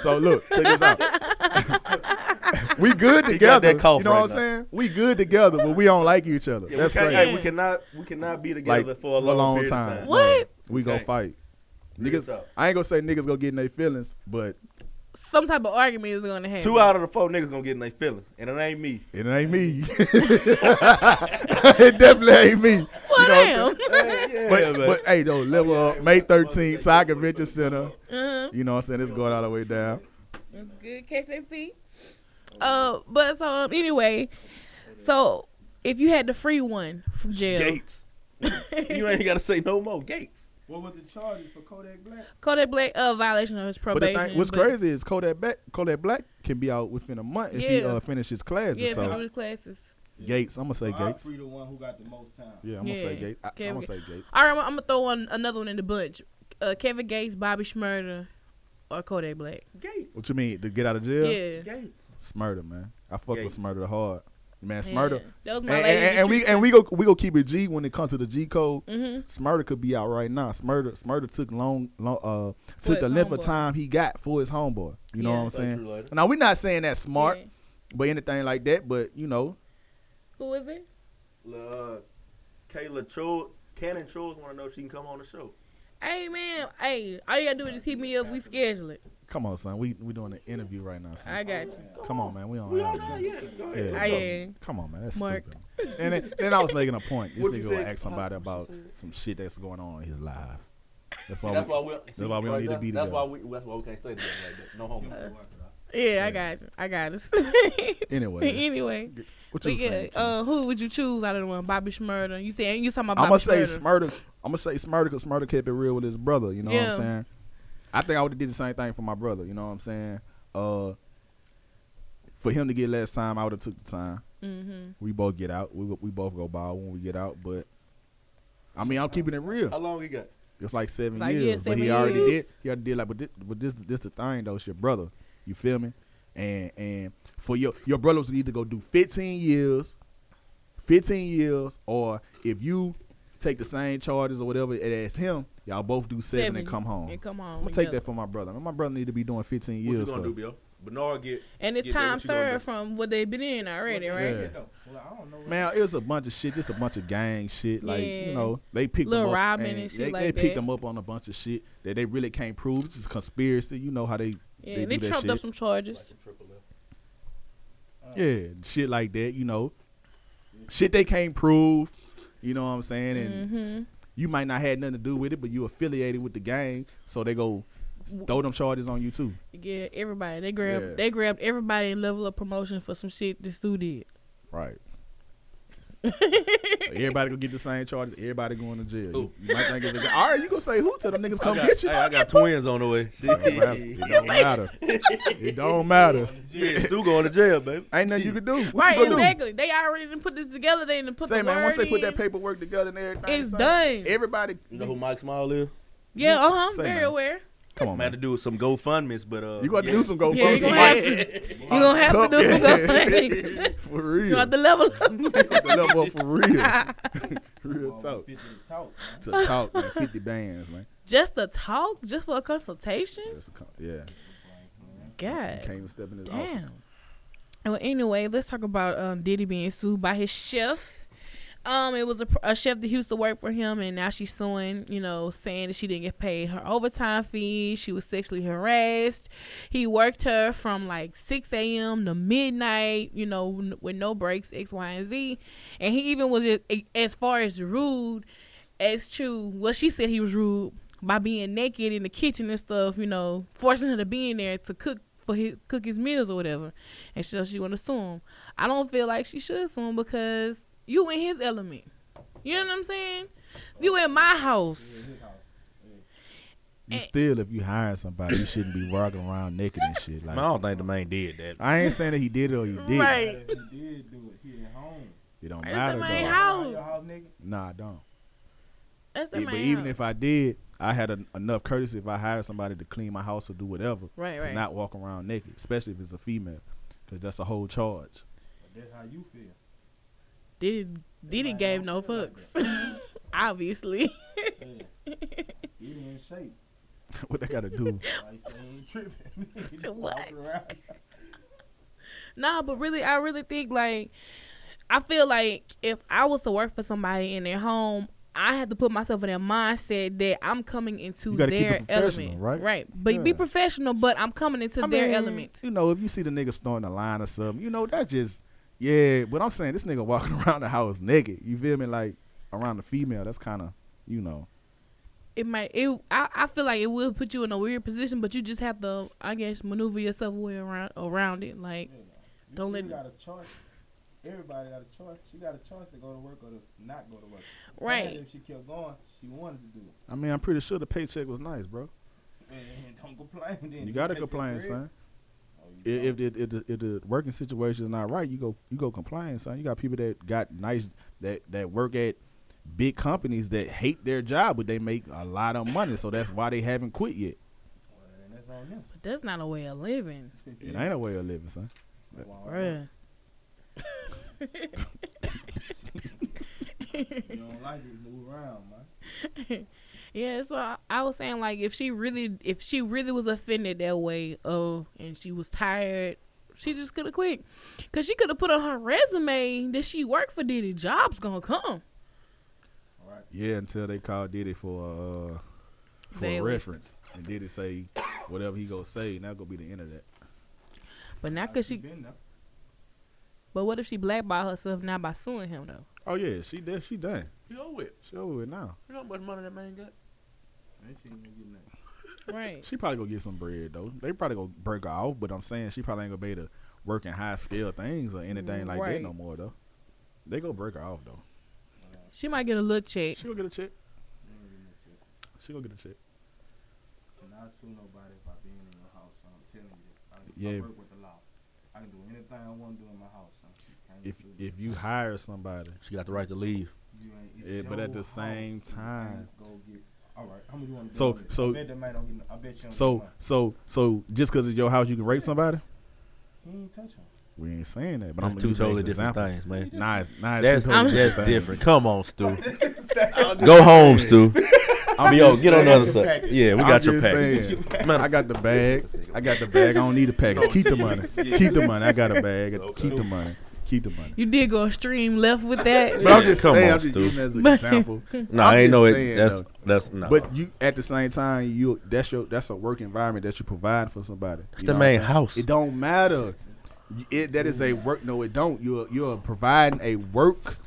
So look, check this out. [laughs] we good [laughs] He together. got that cough you know right what I'm saying? We good together, but we don't like each other. Yeah, That's we, crazy. hey, we cannot we cannot be together Like, for a long, period time. time. What? We gonna fight. Niggas, talk. I ain't gonna say niggas gonna get in their feelings, but Some type of argument is going to happen. Two out of the four niggas gonna get in their feelings, and it ain't me. it ain't me. [laughs] it definitely ain't me. Well, damn. [laughs] yeah, But, man. but hey, though, level up. May 13th, Side Convention Center. uh-huh. You know what I'm saying? It's going all the way down. It's good. Catch that seat. Uh, but so um, anyway, so if you had the free one from jail, Gates. [laughs] you ain't gotta say no more. Gates. What was the charges for Kodak Black? Kodak Black uh violation of his But the probation. thing, what's but- crazy is Kodak Black, Kodak Black can be out within a month if he uh, finishes classes. Yeah, if you do so the classes. Gates, I'm gonna say So I Gates. free the one who got the most time. Yeah, I'm gonna say Gates. I, Okay, I'm gonna say Gates. All right, I'm, I'm gonna throw one another one in the bunch. Uh, Kevin Gates, Bobby Shmurda, or Kodak Black. Gates. What you mean to get out of jail? Yeah. Gates. Shmurda, man. I fuck Gates. with Shmurda hard. Man, Yeah. Shmurda. That And, my and, and, and we and we go we go keep it G when it comes to the G code. Mm-hmm. Shmurda could be out right now. Shmurda Shmurda took long, long uh took the length of time he got for his homeboy. You know what I'm saying? Now we're not saying that smart, Yeah. but anything like that. But you know, Who is it? Uh, Kayla Cho, Cannon Chores want to know if she can come on the show. Hey man, hey, all you gotta do is just hit me up. We schedule it. come on, son. We we doing an interview right now. Son. I got you. Come on, man. We on. We air, on yeah. Go ahead. Yeah. I am. Come on, man. That's Mark. stupid. And then, then I was making a point. This What you nigga will said? ask somebody What about some shit that's going on in his life. That's See, why. that's we, why we. See, why we don't right need to there, be That's together. why we. That's why we can't stay together like that. No homo. Yeah, I got you. I got us. [laughs] anyway, anyway, what but you yeah, saying? uh, who would you choose out of the one? Bobby Shmurda. You saying you talking about I'm Bobby gonna say Shmurda? Shmurda. I'm gonna say Shmurda because Shmurda kept it real with his brother. You know what I'm saying? I think I would have did the same thing for my brother. You know what I'm saying? Uh, for him to get less time, I would have took the time. Mm-hmm. We both get out. We we both go ball when we get out. But I mean, I'm keeping it real. How long he got? It's like seven Like, yeah, years, but he seven already did. He already did like, but this, but this, this the thing though. It's your brother. You feel me? And and for your your brothers need to go do 15 years, 15 years, or if you take the same charges or whatever as him, y'all both do seven, and come home. And come home. I'm gonna take together. that for my brother. My brother need to be doing 15 What years. you gonna for- do, Bill? Bernard get And it's Get time what you gonna served from what they've been in already, right? Yeah. Well, I don't know. Man, it was a bunch of shit. Just a bunch of gang shit. Like Yeah. you know, they picked Lil them up. Robin and and shit they, like they that. picked them up on a bunch of shit that they really can't prove. It's just conspiracy. You know how they Yeah, They they, do that trumped up some charges. yeah shit like that. You know, shit they can't prove. You know what I'm saying? And Mm-hmm. you might not had nothing to do with it, but you affiliated with the gang, so they go throw them charges on you too. Yeah, everybody. They grabbed Yeah. they grabbed everybody in level of promotion for some shit that Stu did. Right. Everybody gonna get the same charges. Everybody going to jail. You, Who? you might think it's a, all right. You gonna say who to them niggas come got, get you? hey, I got twins on the way. It don't matter. It [laughs] don't matter. yeah, Stu going to jail, baby. Ain't nothing you can do. What right, you gonna exactly. They already didn't put this together. They didn't put Say the man, once they put that paperwork together and everything, It's son, done. Everybody, You know who Mike Smile is? Yeah, uh huh. Say, Very man. aware. Come on, I'm had to do some GoFundmes, but uh, You got to do some go Yeah, you gonna have to. You gonna have to do some [laughs] GoFundMes. for real. You real. have to level up. [laughs] the level up for real. [laughs] real talk. Fifty to talk. man. To talk, man. Fifty bands, man. just to talk, just for a consultation. That's a, con- yeah. God. Can't even step in his office. Damn. Well, anyway, let's talk about um, Diddy being sued by his chef. Um, it was a, a chef that used to work for him, and now she's suing. You know, saying that she didn't get paid her overtime fee. She was sexually harassed. He worked her from like 6 a.m. to midnight. You know, n- with no breaks, X, Y, and Z. And he even was just, as far as rude as true. Well, she said he was rude by being naked in the kitchen and stuff. You know, forcing her to be in there to cook for his cook his meals or whatever. And so she want to sue him. I don't feel like she should sue him because you in his element. You know what I'm saying? If you in my house. You still, if you hire somebody, you shouldn't be walking around naked and shit. Like I don't think the man did that. I ain't saying that he did it or you did. Right. He did do it. He at home. It don't That's matter the main though. house. House. Nah, I don't. That's the Yeah, but main even house. if I did, I had en- enough courtesy if I hired somebody to clean my house or do whatever Right, to right. not walk around naked, especially if it's a female, because that's a whole charge. But that's how you feel. Diddy, Diddy gave no fucks. [laughs] Obviously. Yeah. [laughs] He in shape. [laughs] what they got to do? Like say he ain't tripping. He just What? walking. Nah, but really, I really think like I feel like if I was to work for somebody in their home, I had to put myself in their mindset that I'm coming into You gotta keep their it element, right? Right, but be professional. But I'm coming into I their mean, element. You know, if you see the nigga snoring a line or something, you know that's just yeah. But I'm saying this nigga walking [laughs] around the house naked. You feel me? Like around the female, that's kind of you know. It might. It. I, I feel like it will put you in a weird position, but you just have to, I guess, maneuver yourself way around around it. Like, You Don't still let- got a choice. Everybody got a choice. She got a choice to go to work or to not go to work. right. And if she kept going, she wanted to do it. I mean, I'm pretty sure the paycheck was nice, bro. And [laughs] don't complain. Then You gotta take complain, son. If, if, the, if, the, if the working situation is not right, you go you go complain, son. You got people that got nice that that work at big companies that hate their job, but they make a lot of money, so that's why they haven't quit yet. Well, that's on them. But that's not a way of living, It ain't a way of living, son. Well, bruh. [laughs] You don't like it, move around, man. [laughs] Yeah, so I, I was saying like if she really if she really was offended that way of and she was tired, she just could have quit. Cause she could have put on her resume that she worked for Diddy. Jobs gonna come. All right. Yeah, until they called Diddy for uh for a Bailey. reference, and Diddy say whatever he go say, Now that go be the end of that. But not cause she. been there. But what if she blackball herself now by suing him though? Oh yeah, she did. She done. You know what? She over with now. You know how much money that man got? Right. She probably gonna get some bread though. They probably gonna break her off, but I'm saying she probably ain't gonna be able to work in high scale things or anything like that no more though. They go break her off though. She might get a little check. She gonna get a check. You ain't getting no check. She gonna get a check. Cannot sue nobody if I been in your house, son. I'm telling you this. I, Yeah. I work with the law. I can do anything I want to do in my house, son. If if you hire somebody, She got the right to leave. You ain't- Yeah, but at the same house. You time- can't Go get All right, how much you want to So- so- I bet that man don't get. no- I bet you. Don't So so so just because it's your house, you can rape somebody. he ain't touch him. We ain't saying that, but That's I'm two gonna use that totally different example. things, man. Nah, it's- nah, That's totally that's things. different. Come on, Stu. [laughs] Go home. Stu. [laughs] I'm Yo, get on the other side. Yeah, we I'm got your just package. saying. [laughs] I got the bag. I got the bag. I don't need a package. Keep the money. Keep the money. I got a bag. Keep the money. Keep the money. You did go extreme left with that. [laughs] But I'm just Come saying. on, I'm just Stu. using it as an example. No, [laughs] I'm I ain't just know it. saying, That's though. that's no. But you at the same time, you that's your that's a work environment that you provide for somebody. It's You the know what I'm main saying? house. It don't matter. It, that is a work. No, it don't. You're you're providing a work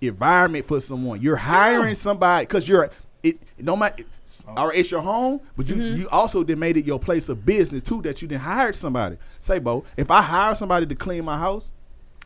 environment for someone. You're hiring somebody because you're it. No matter. All right, it's your home, but you mm-hmm. you also then made it your place of business too. That you then hired somebody. Say, Bo, if I hire somebody to clean my house,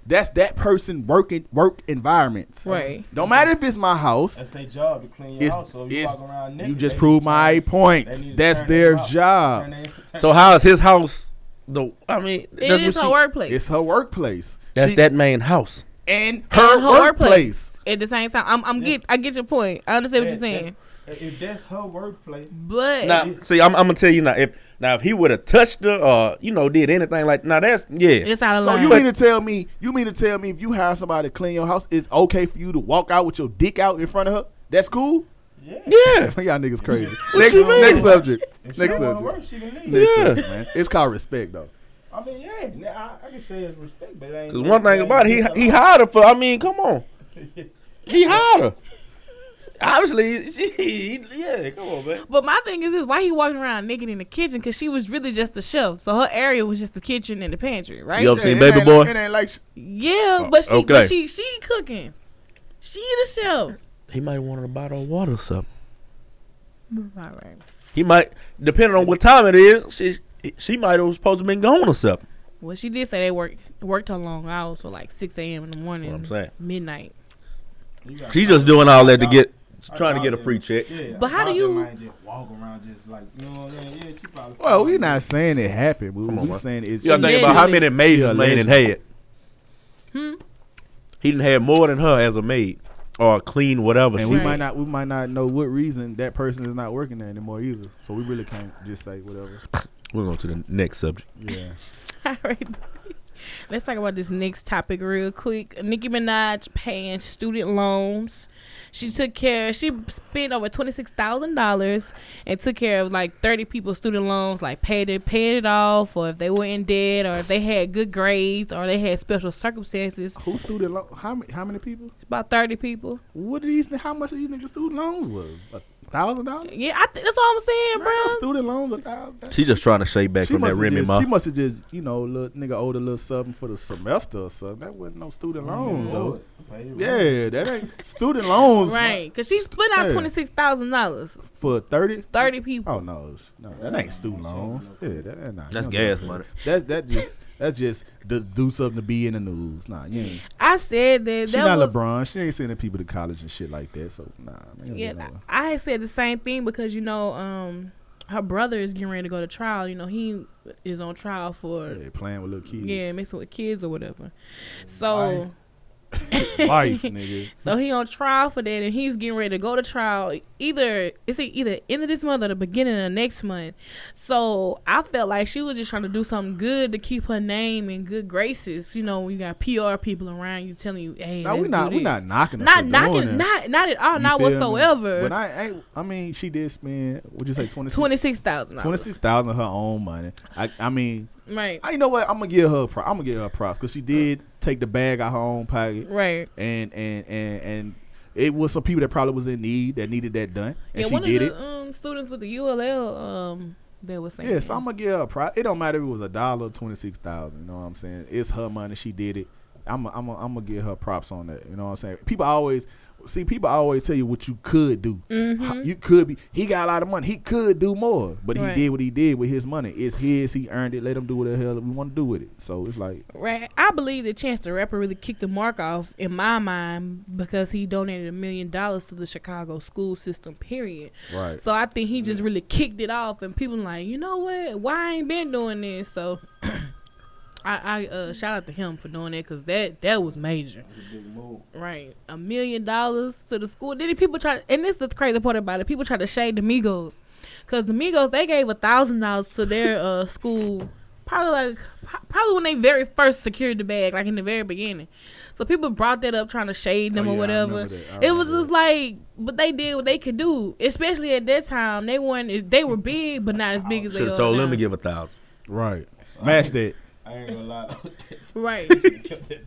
that's that person working work environments. Right. Don't matter if it's my house. That's their job to clean your It's, house. So if you walk around naked, you just they proved my turn- point. they need to That's their their job. their- so how is his house? The I mean, it is that's her she- workplace. It's her workplace. That's She- that main house. and And her, workplace. At the same time, I'm, I'm get I get your point. I understand what you're saying, that's- If that's her workplace, but Now, see, I'm, I'm gonna tell you now. If now if he would have touched her or you know did anything like now that's yeah. it's out of So line. you mean to tell me? You mean to tell me if you hire somebody to clean your house, it's okay for you to walk out with your dick out in front of her? That's cool. yeah. Yeah. [laughs] Y'all niggas crazy. What next, you mean? next subject. If she Next subject. work, she can leave. Next Yeah. subject, man. It's called respect, though. I mean, yeah, nah, I, I can say it's respect, but it ain't. Cause one thing about it, he he hired her for. I mean, come on, [laughs] he hired her. Obviously, she yeah. Come on, man. But my thing is, is why he walking around naked in the kitchen? Because she was really just a chef, so her area was just the kitchen and the pantry, right? Yup. Seen it Baby ain't- Boy? It ain't like sh- Yeah, oh, but she, okay. but she, she cooking. She the chef. He might want a bottle of water or something. All right. He might, depending on what time it is, she she might have supposed to been gone or something. Well, she did say they worked worked her long hours, so like six a.m. in the morning, What I'm saying. midnight. You She just doing all that to get, I trying to get a free check. Yeah, But how do you- just walk around just like you know what I'm saying? Yeah, she probably. Well, we're not saying it happened. but Come on, we man. saying it's. You gotta think about how many maids She this man done had. Hmm. He didn't have more than her as a maid or clean whatever. And she- we Right. might not, we might not know what reason that person is not working there anymore either. So we really can't just say whatever. We're going to the next subject. Yeah. [laughs] All right. Let's talk about this next topic real quick. Nicki Minaj paying student loans. She took care. She spent over twenty six thousand dollars and took care of like thirty people's student loans. Like paid it, paid it off, or if they were in debt, or if they had good grades, or they had special circumstances. Who student loan? How many? How many people? About thirty people. What are these? How much of these niggas student loans was? A thousand dollars? Yeah, I think that's what I'm saying, bro. Student loans a thousand. She just trying to shake back from that must've Remy just, Ma. She must have just, you know, little nigga owed a little something for the semester or something. That wasn't no student mm-hmm. loans though. Yeah, that ain't student loans Right, cause she spent out Yeah. twenty six thousand dollars. for thirty. Thirty people. Oh no, no, that ain't student loans. Yeah, that, that not. That's gas money. That's that just that's just to do something to be in the news. Nah, you ain't. I said that. She that not was, LeBron. She ain't sending people to college and shit like that. So nah, man. Yeah, you know. I had said the same thing because you know, um, her brother is getting ready to go to trial. You know, he is on trial for Yeah, playing with little kids. yeah, mixing with kids or whatever. So, [laughs] life, nigga. so he on trial for that, and he's getting ready to go to trial. Either it's either end of this month or the beginning of next month. So I felt like she was just trying to do something good to keep her name in good graces. You know, you got PR people around you telling you, "Hey, No, we let's not do we not knocking. not knocking, not not at all, You not feel me? whatsoever." But I ain't. I mean, she did spend. What'd you say? Twenty Twenty six thousand. Twenty six thousand of her own money. I. I mean, Right. I you know what? I'm gonna give her. A Pro- I'm gonna give her a props because she did take the bag out her own pocket, Right. and and and and it was some people that probably was in need that needed that done, and yeah, she one did of it. um, students with the ULL um that was saying. Yeah, so I'm gonna give her a prize. It don't matter if it was a dollar, twenty six thousand. You know what I'm saying? It's her money. She did it. I'm i I'm i I'm gonna give her props on that. You know what I'm saying? People always see. People always tell you what you could do. Mhm. You could be. He got a lot of money. He could do more, but he Right. did what he did with his money. It's his. He earned it. Let him do what the hell we want to do with it. So it's like Right. I believe that Chance the Rapper really kicked the mark off in my mind because he donated a million dollars to the Chicago school system. Period. right. So I think he just really kicked it off, and people like, you know what? Why I ain't been doing this? So [clears throat] I, I uh shout out to him for doing that because that that was major. Right, a million dollars to the school. Then people try, and this is the crazy part about it. People try to shade the Migos, cause the Migos they gave a thousand dollars to their uh [laughs] school, probably like probably when they very first secured the bag, like in the very beginning. So people brought that up trying to shade them Oh, or yeah, I whatever. remember that. I It was remember just like, but they did what they could do, especially at that time. They weren't, they were big, but not as big as they Should are have told now. them to give a thousand. Right. Match that. I ain't gonna lie. Right. [laughs]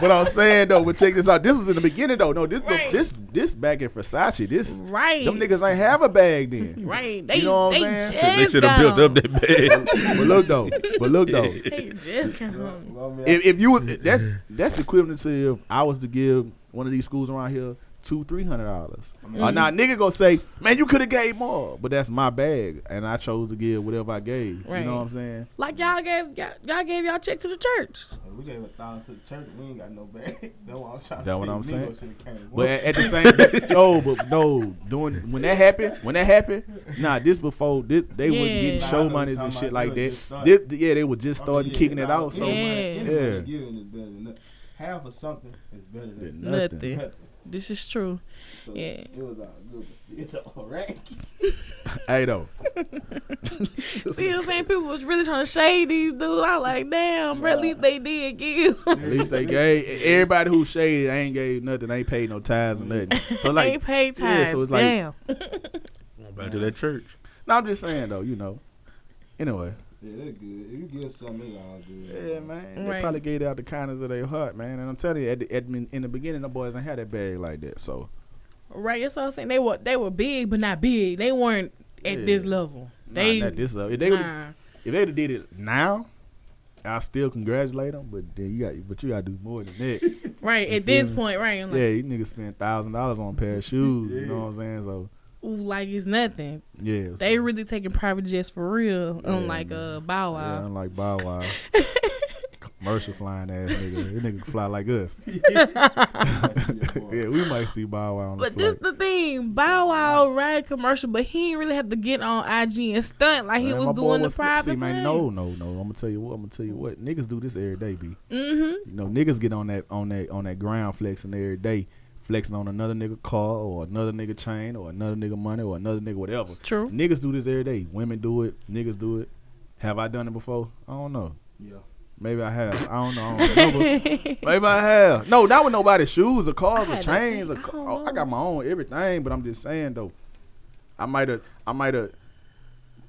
But [laughs] I'm saying though, but check this out. This was in the beginning though. No, this Right. this this back in Versace. This right. them niggas ain't have a bag then. [laughs] Right. They, You know what I'm they saying? They should have built up that bag. but look though. But look though. They just got them. If, if you was that's that's equivalent to if I was to give one of these schools around here two three hundred dollars. Uh, now nigga gonna say, man, you could have gave more, but that's my bag, and I chose to give whatever I gave. You know what I'm saying? Like y'all gave y'all, y'all gave y'all check to the church. We gave a thousand to the church. We ain't got no bag. [laughs] That's what I'm trying That to what tell I'm you. saying? Migos shoulda came But at, at the [laughs] same no, but no, doing when that happened, when that happened, nah, this before this they were Yeah. getting Nah, show monies and shit like that. was just starting. This, yeah, they were just starting kicking it out. So Yeah. Yeah. yeah. Half of something is better than Nothing. nothing. This is true. So Yeah. It was all good, but still all right. [laughs] hey though, [laughs] See what I'm saying? People was really trying to shade these dudes. I was like, damn, bro, at least they did give. at least they gave everybody who shaded ain't gave nothing, ain't paid no tithes or nothing. So [laughs] like, ain't paid yeah, tithes. so it's like- damn. Back to that church. no, I'm just saying though, you know. Anyway, Yeah, that's good. If you give something, it's all good. yeah, man, Right. they probably gave it out the kindness of their heart, man. And I'm telling you, at the, at, in the beginning, the boys ain't had that bag like that. So Right, that's what I'm saying. They were they were big, but not big. They weren't at Yeah. this level. nah, They not at this level. If they nah. if they'd have did it now, I still congratulate them. But then you got, but you got to do more than that. [laughs] right You at this me? point, right? I'm like, yeah, you niggas spend thousand dollars on a pair of shoes. You know what I'm saying? So ooh, like it's nothing. yeah, They so, really taking private jets for real, Yeah, unlike man. uh Bow yeah, Wow. unlike Bow Wow, [laughs] commercial flying ass nigga. This nigga can fly like us. [laughs] [laughs] yeah, we might see Bow Wow on the But this the thing, Bow Wow ride commercial, but he didn't really have to get on IG and stunt like he was my boy doing the was- private See, man, thing. no, no, no. I'm gonna tell you what. I'm gonna tell you what. Niggas do this every day, b. Mm-hmm. You know, niggas get on that on that on that ground flexing every day, flexing on another nigga car or another nigga chain or another nigga money or another nigga whatever. True. Niggas do this every day. Women do it. Niggas do it. Have I done it before? I don't know. Yeah. Maybe I have. I don't know. I don't remember. [laughs] Maybe I have. No, not with nobody's shoes or cars or chains. Or thing. I ca- oh, I got my own everything, but I'm just saying though. I might have. I might have.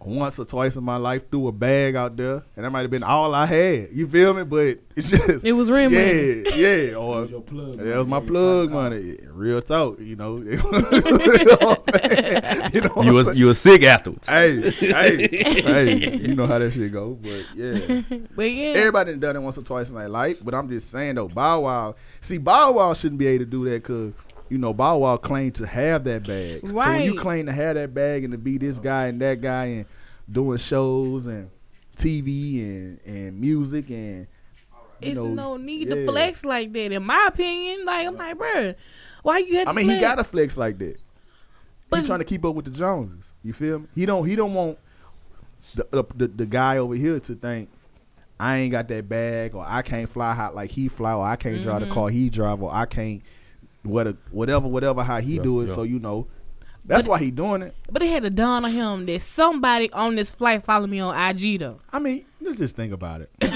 Once or twice in my life, threw a bag out there, and that might have been all I had. You feel me? But [laughs] it's just It was real money. yeah, yeah. Or was your plug. that was my money. plug Yeah, money. Real talk, you know. [laughs] you know what I'm saying? You know You was you was sick afterwards. Hey, hey, [laughs] hey, you know how that shit go, but yeah. But yeah, Everybody done done it once or twice in their life, but I'm just saying though, Bow Wow. See, Bow Wow shouldn't be able to do that because you know Bow Wow claimed to have that bag. Right. So when you claim to have that bag and to be this guy and that guy and doing shows and TV and and music and it's know, no need yeah. to flex like that. In my opinion, like I'm like, bro, why you have to I mean, he got to flex like that. But- He's trying to keep up with the Joneses. You feel me? He don't. He don't want the the, the, the guy over here to think I ain't got that bag or I can't fly hot like he fly or I can't drive the Mhm. car he drive or I can't what whatever whatever how he Yeah, do it. yeah. So you know, that's But- why he doing it. But it had to dawn on him that somebody on this flight follow me on IG though. I mean, let's just think about it. [laughs]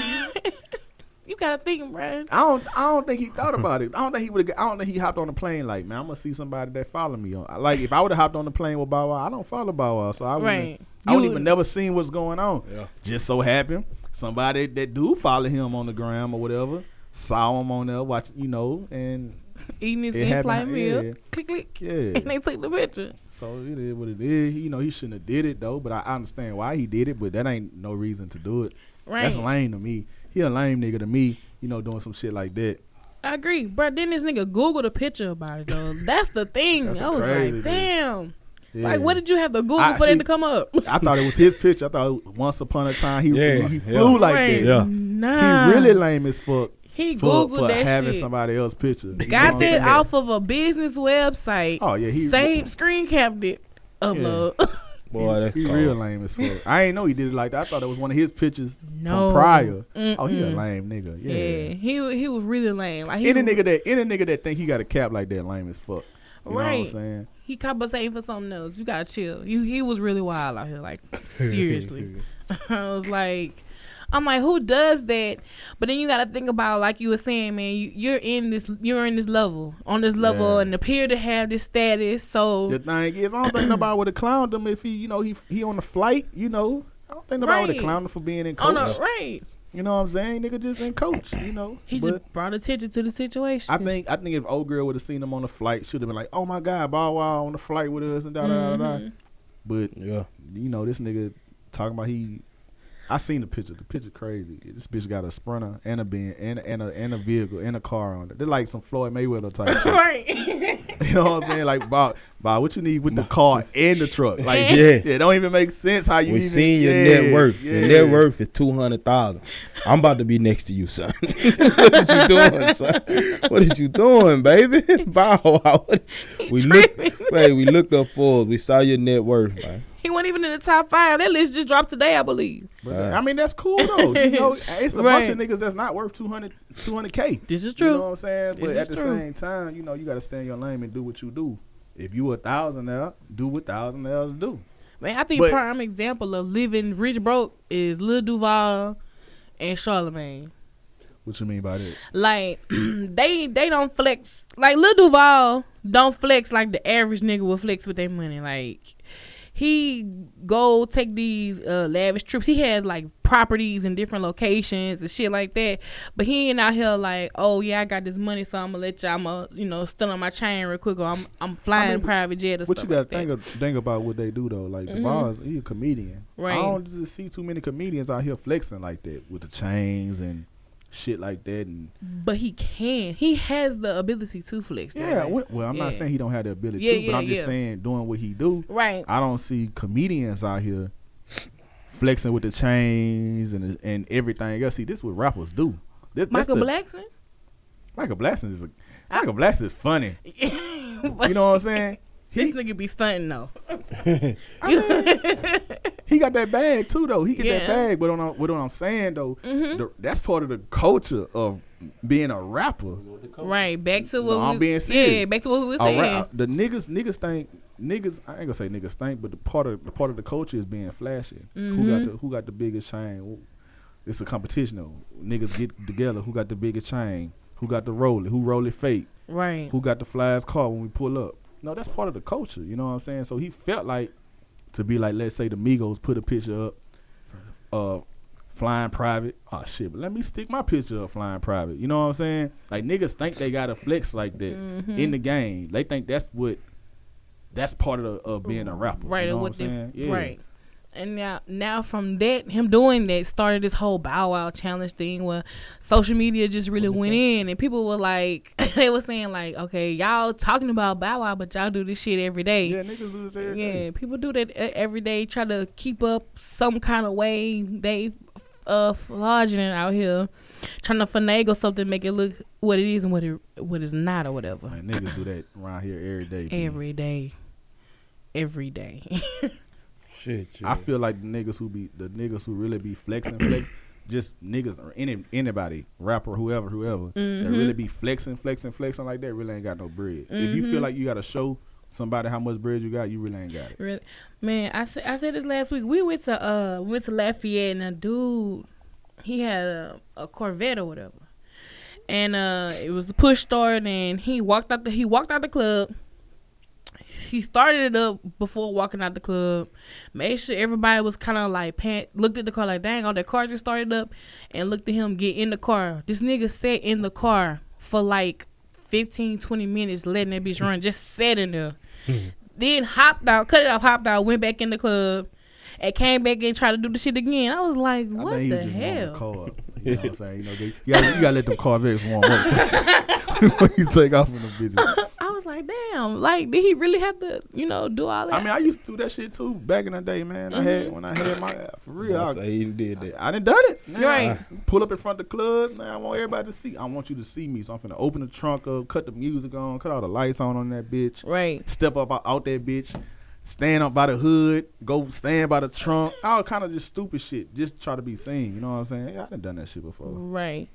You gotta think, bro. I don't. I don't think he thought about it. I don't think he would. Have, I don't think he hopped on the plane like, man, I'm gonna see somebody that follow me on. Like, if I would have hopped on the plane with Bow Wow, I don't follow Bow Wow, so I wouldn't. Right. I wouldn't even never seen what's going on. Yeah. Just so happened somebody that do follow him on the gram or whatever saw him on there watching, you know, and [laughs] Eating his It in-flight meal. yeah. Click click. yeah. And they took the picture. so it is what it is. You know, he shouldn't have did it though, but I understand why he did it. But that ain't no reason to do it. Right. That's lame to me. He a lame nigga to me. You know, doing some shit like that. I agree, bro. Then this nigga Googled a picture about it though. That's the thing. That's I was crazy, like, dude. damm. Yeah. Like, what did you have to Google I- for see- that to come up? [laughs] I thought it was his picture. I thought once upon a time he Yeah, he yeah. flew like Right. that. Yeah. Nah. He really lame as fuck He for, Googled for that having shit. somebody else's picture. You Got that off of a business website. Oh, yeah, he- saved screen capped it. Upload. [laughs] Boy, that's he cold. real lame as fuck. I ain't know he did it like that. I thought it was one of his pictures No. from prior. Oh, he a lame nigga. Yeah, Yeah. he he was really lame. Like he Any was- nigga that any nigga that think he got a cap like that lame as fuck. You know what I'm saying? He compensating for something else. You gotta chill. You he was really wild out here. Like [laughs] seriously, [laughs] I was like, I'm like, who does that? But then you gotta think about like you were saying, man. You, you're in this. You're in this level on this level Yeah. and appear to have this status. So The thing is, I don't think [clears throat] nobody would have clowned him if he, you know, he he on the flight. You know, I don't think nobody would have clowned him for being in on coach. right, You know what I'm saying? Nigga just in coach. You know. he But just brought attention to the situation. I think I think if old girl would have seen him on the flight, should have been like, "Oh my God, Bow Wow on the flight with us and da da da da." Mhm. But Yeah. you know, this nigga talking about he. I seen the picture. The picture crazy. This bitch got a sprinter and a bin and a, and a and a vehicle and a car on it. They're like some Floyd Mayweather type shit. [laughs] right. [laughs] You know what I'm saying? Like, Bob, Bob, what you need with the car and the truck? Like, Yeah. yeah. it don't even make sense how you We even. seen your yeah, net worth. Your net worth is two hundred thousand. I'm about to be next to you, son. [laughs] what is you doing, son? What is you doing, baby? Bow wow. We looked, wait, we looked up for. We saw your net worth, man. He wasn't even in the top five. That list just dropped today, I believe. But, I mean, that's cool though. You [laughs] know, it's a bunch of niggas that's not worth 200 k. This is true. You know what I'm saying? But This at the true. same time, you know, you got to stay in your lane and do what you do. If you a thousand now, do what thousand else do. Man, I think But- prime example of living rich broke is Lil Duval and Charlemagne. What you mean by that? Like [clears throat] they they don't flex like Lil Duval don't flex like the average nigga will flex with their money. Like he go take these uh, lavish trips. He has like properties in different locations and shit like that. But he ain't out here like, oh yeah, I got this money, so I'm gonna let y'all, I'm gonna, you know, steal on my chain real quick, or I'm I'm flying mean, private jet or something. What you got like to think, of, think about what they do though? Like Mhm. Duval's, he a comedian. Right. I don't just see too many comedians out here flexing like that with the chains and shit like that. And But he can. He has the ability to flex. that yeah, way. well, I'm not saying he don't have the ability Yeah, to, but I'm just yeah. saying doing what he do. Right. I don't see comedians out here flexing with the chains and and everything else. See, this is what rappers do. This, Michael the- Blackson. Michael Blackson is a Michael Blackson is funny. [laughs] You know what I'm saying? [laughs] this nigga be stunting though. [laughs] He got that bag too, though. He get that bag, but on what I'm saying though, Mhm. the, that's part of the culture of being a rapper. Right. Back to what No, I'm we, being Yeah. Back to what we were saying. rap, the niggas niggas think niggas. I ain't gonna say niggas think, but the part of the part of the culture is being flashy. Who got Mhm. the Who got the biggest chain? It's a competition though. Niggas get together. Who got the biggest chain? Who got the roller? Who roll it fake? Right. who got the flyest car when we pull up. No, that's part of the culture. You know what I'm saying? So he felt like to be like, let's say the Migos put a picture up, uh, flying private. Oh shit, but let me stick my picture up flying private. You know what I'm saying? Like niggas think they got to flex like that Mhm. in the game. They think that's what. That's part of the, of being a rapper. Right. You know what what I'm saying? Yeah. Right. And now, now from that, him doing that started this whole Bow Wow challenge thing where social media just really went in, and people were like, [laughs] they were saying like, okay, y'all talking about Bow Wow, but y'all do this shit every day. Yeah, niggas do this every day. Yeah, people do that every day. Try to keep up some kind of way. They uh fraudulent out here, trying to finagle something, make it look what it is and what it what it's not or whatever. Man, niggas do that around here every day. Every day, every day. [laughs] Shit, I feel like the niggas who be the niggas who really be flexing flex, just niggas or any anybody, rapper, whoever, whoever, that Mhm. really be flexing, flexing, flexing like that, really ain't got no bread. If you feel like you gotta show somebody how much bread you got, you really ain't got it. Really, man, I said I said this last week. We went to uh we went to Lafayette and a dude, he had a, a Corvette or whatever, and uh it was a push start and he walked out the he walked out the club. He started it up before walking out the club. Made sure everybody was kind of like pant. Looked at the car like, dang, all that car just started up, and looked at him get in the car. This nigga sat in the car for like 15, 20 minutes, letting that bitch run. Just sat in there hmm. then hopped out, cut it off, hopped out, went back in the club, and came back and tried to do the shit again. I was like, what think he the was just hell? car. You know what I'm saying? You know, they, you, gotta, you gotta let them Corvettes warm up [laughs] when you take off in the bitches. I was like, damn, like did he really have to, you know, do all that? I mean, I used to do that shit too back in the day, man. I had mm-hmm. when I had my for real. I I, say he did that. I done done it. Now, Right. Pull up in front of the club. Now I want everybody to see. I want you to see me. So I'm finna open the trunk up, cut the music on, cut all the lights on on that bitch. right. Step up out, out that bitch. stand up by the hood, go stand by the trunk, all kind of just stupid shit. Just try to be seen. You know what I'm saying? Yeah, I done done that shit before. Right.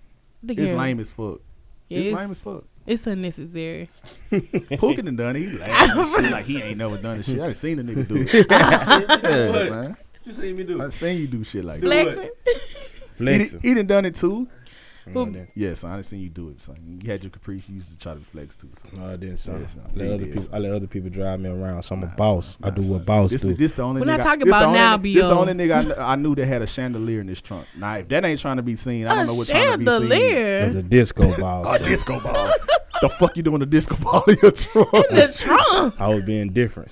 I think It's you're- lame as fuck. Yeah, it's it's, lame as fuck. it's unnecessary. [laughs] Pookie done done it. He laughing [laughs] like he ain't never done this shit. I done seen a nigga do it. [laughs] yeah, man. You seen me do it. I do? seen you do shit like that. Flexing. He, Flexing. done- he done done it too. Who- No, Yeah, son. I done seen you do it, son. You had your caprice. You used to try to flex too. So. I didn't. Son. Yeah, son. I let other did, people. son. I let other people drive me around. So I'm a boss. son. I Nah, do son. what boss this, do. This the only We're not talking about only- now, This the only nigga I, I knew that had a chandelier in his trunk. Now, if that ain't trying to be seen, I don't A know what trying to be seen. chandelier There's a disco ball. [laughs] A disco ball. the fuck you doing a disco ball in your trunk? in the trunk. I was being different.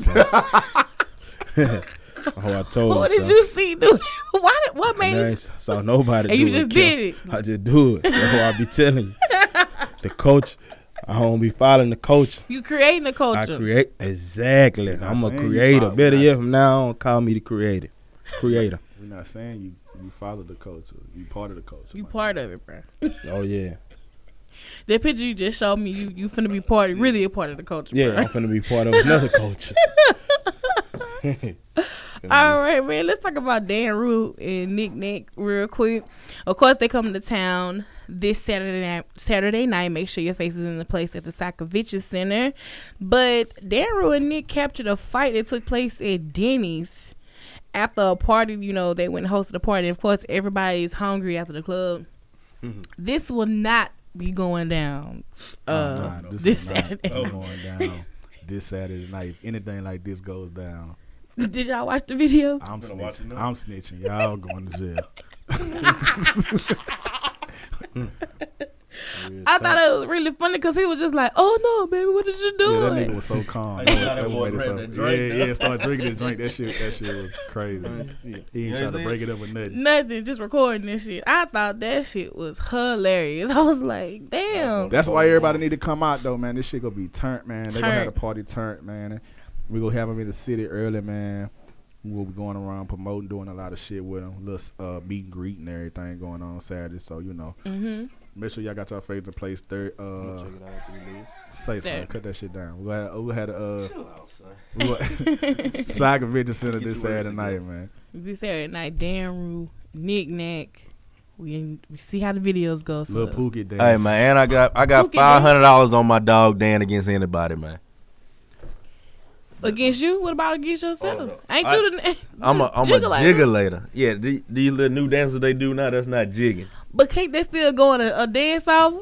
[laughs] son. How I told you. What you. did son. you see? Do [laughs] why? Did, what made I you? saw nobody And do you it. just Kim. did it. I just do it. That's what I be telling you. [laughs] The coach, I don't be following the coach. You creating the culture. I create exactly. You're I'm a creator. follow- Better not- yet, from now on, call me the creator. Creator. [laughs] We're not saying you you follow the culture. You part of the culture. You man. part of it, bro. Oh yeah, That picture you just showed me, you you finna be part, really a part of the culture. yeah. bro. I'm finna be part of another culture. All right, man. Let's talk about Dan Rue and Nick Nick real quick. Of course, they come to town this Saturday night. Saturday night. Make sure your face is in the place at the Sakoviches Center. But Dan Rue and Nick captured a fight that took place at Denny's after a party. You know, they went and hosted a party. Of course, everybody's hungry after the club. This will not be going down uh, Oh, nah, this, is not Saturday. going down this Saturday night. If anything like this goes down, [laughs] Did y'all watch the video? I'm Gonna snitching. I'm snitching. Y'all going to jail. [laughs] [laughs] I thought it was really funny because he was just like, "Oh no, baby, what did you do?" Yeah, that nigga was so calm. Like, That that was- boy that was ready so- drink, yeah, yeah, start drinking his drink. That shit, that shit was crazy. He ain't You trying to see? break it up with nothing. Nothing, just recording this shit. I thought that shit was hilarious. I was like, damn. That's why everybody need to come out though, man. This shit gonna be turned, man. They gonna have a party turned, man. We gonna have them in the city early, man. We'll be going around promoting, doing a lot of shit with them. Little uh, meet and greet and everything going on Saturday. So you know, hmm make sure y'all got your favorite place. Third, uh, Check it out after we leave. say something. Cut that shit down. We had, we had uh, Chill out, son. we were- [laughs] Saga Convention Center this Saturday night, together. man. This Saturday night, Dan Rue, Nick Nack. We, we see how the videos go. So Little Pookie dance. Hey man, and I got I got five hundred dollars on my dog Dan against anybody, man. Against you? What about against yourself? Oh, no. Ain't I- you [laughs] the I'm a I'm jiggler? a jiggler. Yeah, the- these little new dances they do now, that's not jigging. But can't they still go on a, a dance off?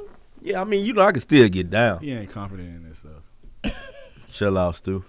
Yeah, I mean you know I can still get down. He ain't confident in himself. [coughs] Chill out, Stu.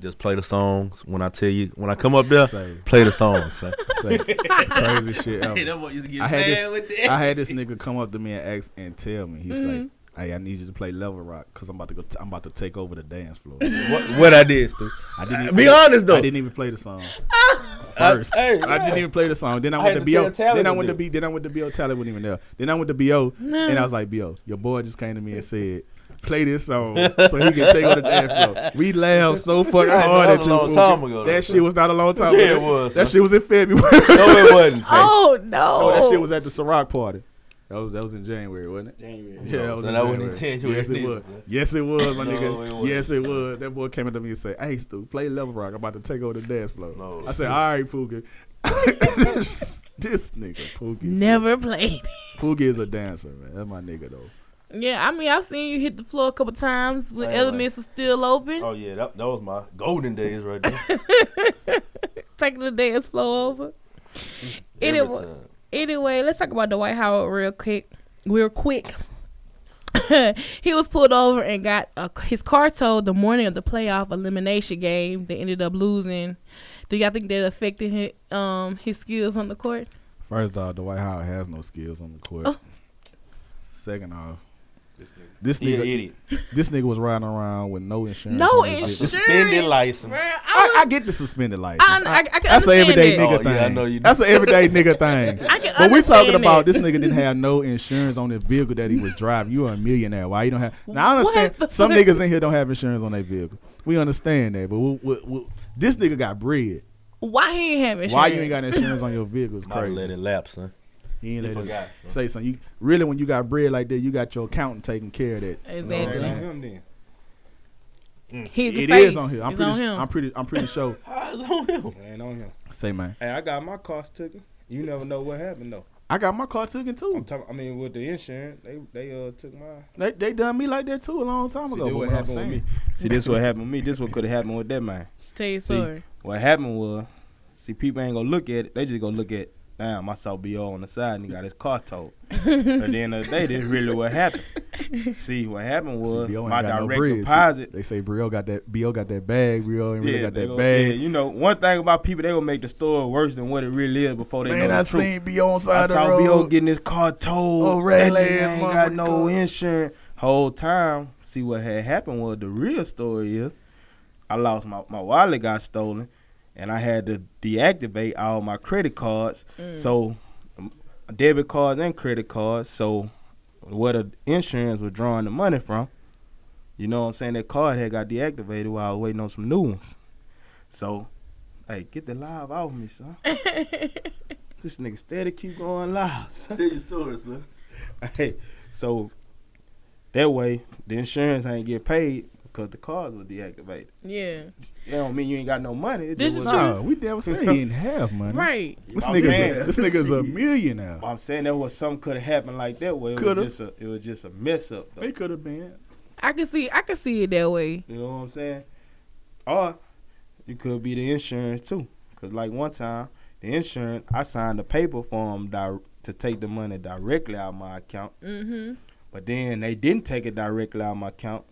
Just play the songs when I tell you when I come up there. Say, Play the songs. son. say [laughs] crazy shit ever. Hey, [laughs] that boy used to get I had mad with that. I had this nigga come up to me and ask and tell me. He's Mm-hmm. like, "Hey, I need you to play Level Rock because I'm about to go. T- I'm about to take over the dance floor." [laughs] what, what I did, Stu? I didn't Uh, be honest, though. I didn't even play the song [laughs] I- first. hey, I didn't even play the song. Then I, I went to to Bo. Then I went to do B. Then I went to Bo. Tally wasn't even there. Then I went to Bo. And I was like, Bo, your boy just came to me and said. Play this song so he can take over the dance floor. We laughed so [laughs] fucking That hard was at a you. long time ago, That shit was not a long time Yeah, ago. it was, That son. shit was in February. no, it wasn't. son. Oh no! Oh, that shit was at the Ciroc party. That was that was in January, wasn't it? January. Yeah, that was so in that wasn't in January. January Yes, it was. Yes, it was, my [laughs] No, nigga. it yes, it was. That boy came up to me and said, "Hey, Stu, play Level Rock. I'm about to take over the dance floor." No. I said, "All right, Pookie." [laughs] this nigga, Pookie. Never played. Pookie is a dancer, man. That's my nigga though. Yeah, I mean, I've seen you hit the floor a couple times when Right, Elements was still open, Oh yeah, that, that was my golden days right there. [laughs] taking the dance floor over. Every Anyway, time. Anyway, let's talk about Dwight Howard real quick. Real quick. [laughs] he was pulled over and got uh, his car towed the morning of the playoff elimination game. They ended up losing. Do y'all think that affected his, um, his skills on the court? First off, Dwight Howard has no skills on the court. Oh. Second off, this He an nigga, idiot. this nigga was riding around with no insurance. No on his insurance. Suspended license. Bruh, I, I, was, I get the suspended license. I, I, I can That's an everyday that. nigga Oh, thing. yeah, I know you do. That's an everyday nigga thing. [laughs] I can But we talking understand about that. this nigga didn't have no insurance on his vehicle that he was driving. You are a millionaire. Why you don't have? Now I understand some fuck? niggas in here don't have insurance on their vehicle. We understand that, but we, we, we, this nigga got bread. Why he ain't have insurance? Why you ain't got insurance on your vehicle? Is Might have let it lapse, son. He ain't He let it forgot, son. say something. You really when you got bread like that, you got your accountant taking care of that. Exactly. him then. Hit the It face. is on here. I'm it's pretty. on him. I'm pretty. I'm pretty sure. [laughs] How is it on him? Man, on him. Say man, Hey, I got my cost taken. You never know what happened though. I got my car taken I'm too. talking. I mean, with the insurance, they they uh took mine. They they done me like that too a long time See, ago. what what happened with me. See, this what happened with me. This what could have happened with that man. Tell you See, story. What happened was, see, people ain't gonna look at it. They just gonna look at, damn, I saw Bo on the side and he got his car towed. [laughs] At the end of the day, this really what happened. [laughs] See, what happened was See, my got no direct. See, deposit. They say Brio got that. Bo got that bag. Brio ain't really Yeah, got that gonna- bag. yeah, you know, one thing about people, they gonna make the story worse than what it really is before they Man, know I the truth. seen Bo on I side of the saw road. Bo getting his car towed. Oh, that ragged nigga ain't got motherfucker. no insurance. Whole time, see what had happened was the real story is I lost my my wallet got stolen, and I had to deactivate all my credit cards. So um, debit cards and credit cards. So where the insurance was drawing the money from, you know what I'm saying? That card had got deactivated while I was waiting on some new ones. So, hey, get the live off me, son. [laughs] this nigga steady keep going live. son. Tell your story, son. [laughs] Hey, so that way the insurance ain't get paid because the cards were deactivated. Yeah. That don't mean you ain't got no money. It This just is was, true. Nah, we never said he didn't have money. Right. This I'm nigga's saying. a, this nigga's a millionaire. I'm saying that was something could have happened like that where it Coulda. was just a it was just a mess up. Though. They could have been. I can see. I can see it that way. You know what I'm saying? Or you could be the insurance too. Cause like one time the insurance I signed a paper for them di- to take the money directly out of my account. Mm-hmm. But then they didn't take it directly out of my account.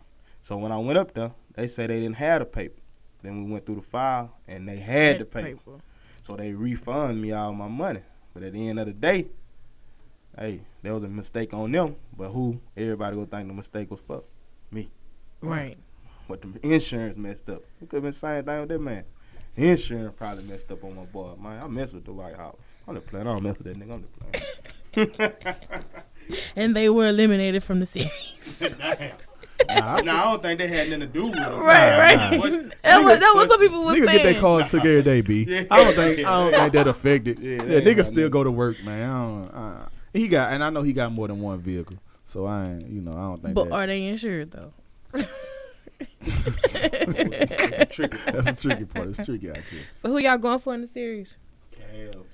So when I went up there, they said they didn't have the paper. Then we went through the file and they had the paper. So they refund me all my money. But at the end of the day, hey, there was a mistake on them. But who? Everybody gonna think the mistake was for. Me. Right. But the insurance messed up. It could have been the same thing with that man. The insurance probably messed up on my boy. Man, I mess with the White House. I'm just playing. I don't mess with that nigga. I'm just playing. [laughs] And they were eliminated from the [laughs] series. Nah, I- I don't think they had nothing to do with it. right. Right. What- that, was, that was what people was Nigga saying. get their cars took every day, B. Yeah. I don't think I don't think that affected. Yeah, Yeah, that ain't nigga still nothing. go to work, man. I don't, uh, he got, and I know he got more than one vehicle, so I ain't, you know, I don't think But that, are they insured though? [laughs] tricky. that's the tricky part. It's tricky out here. So who y'all going for in the series? Cavs.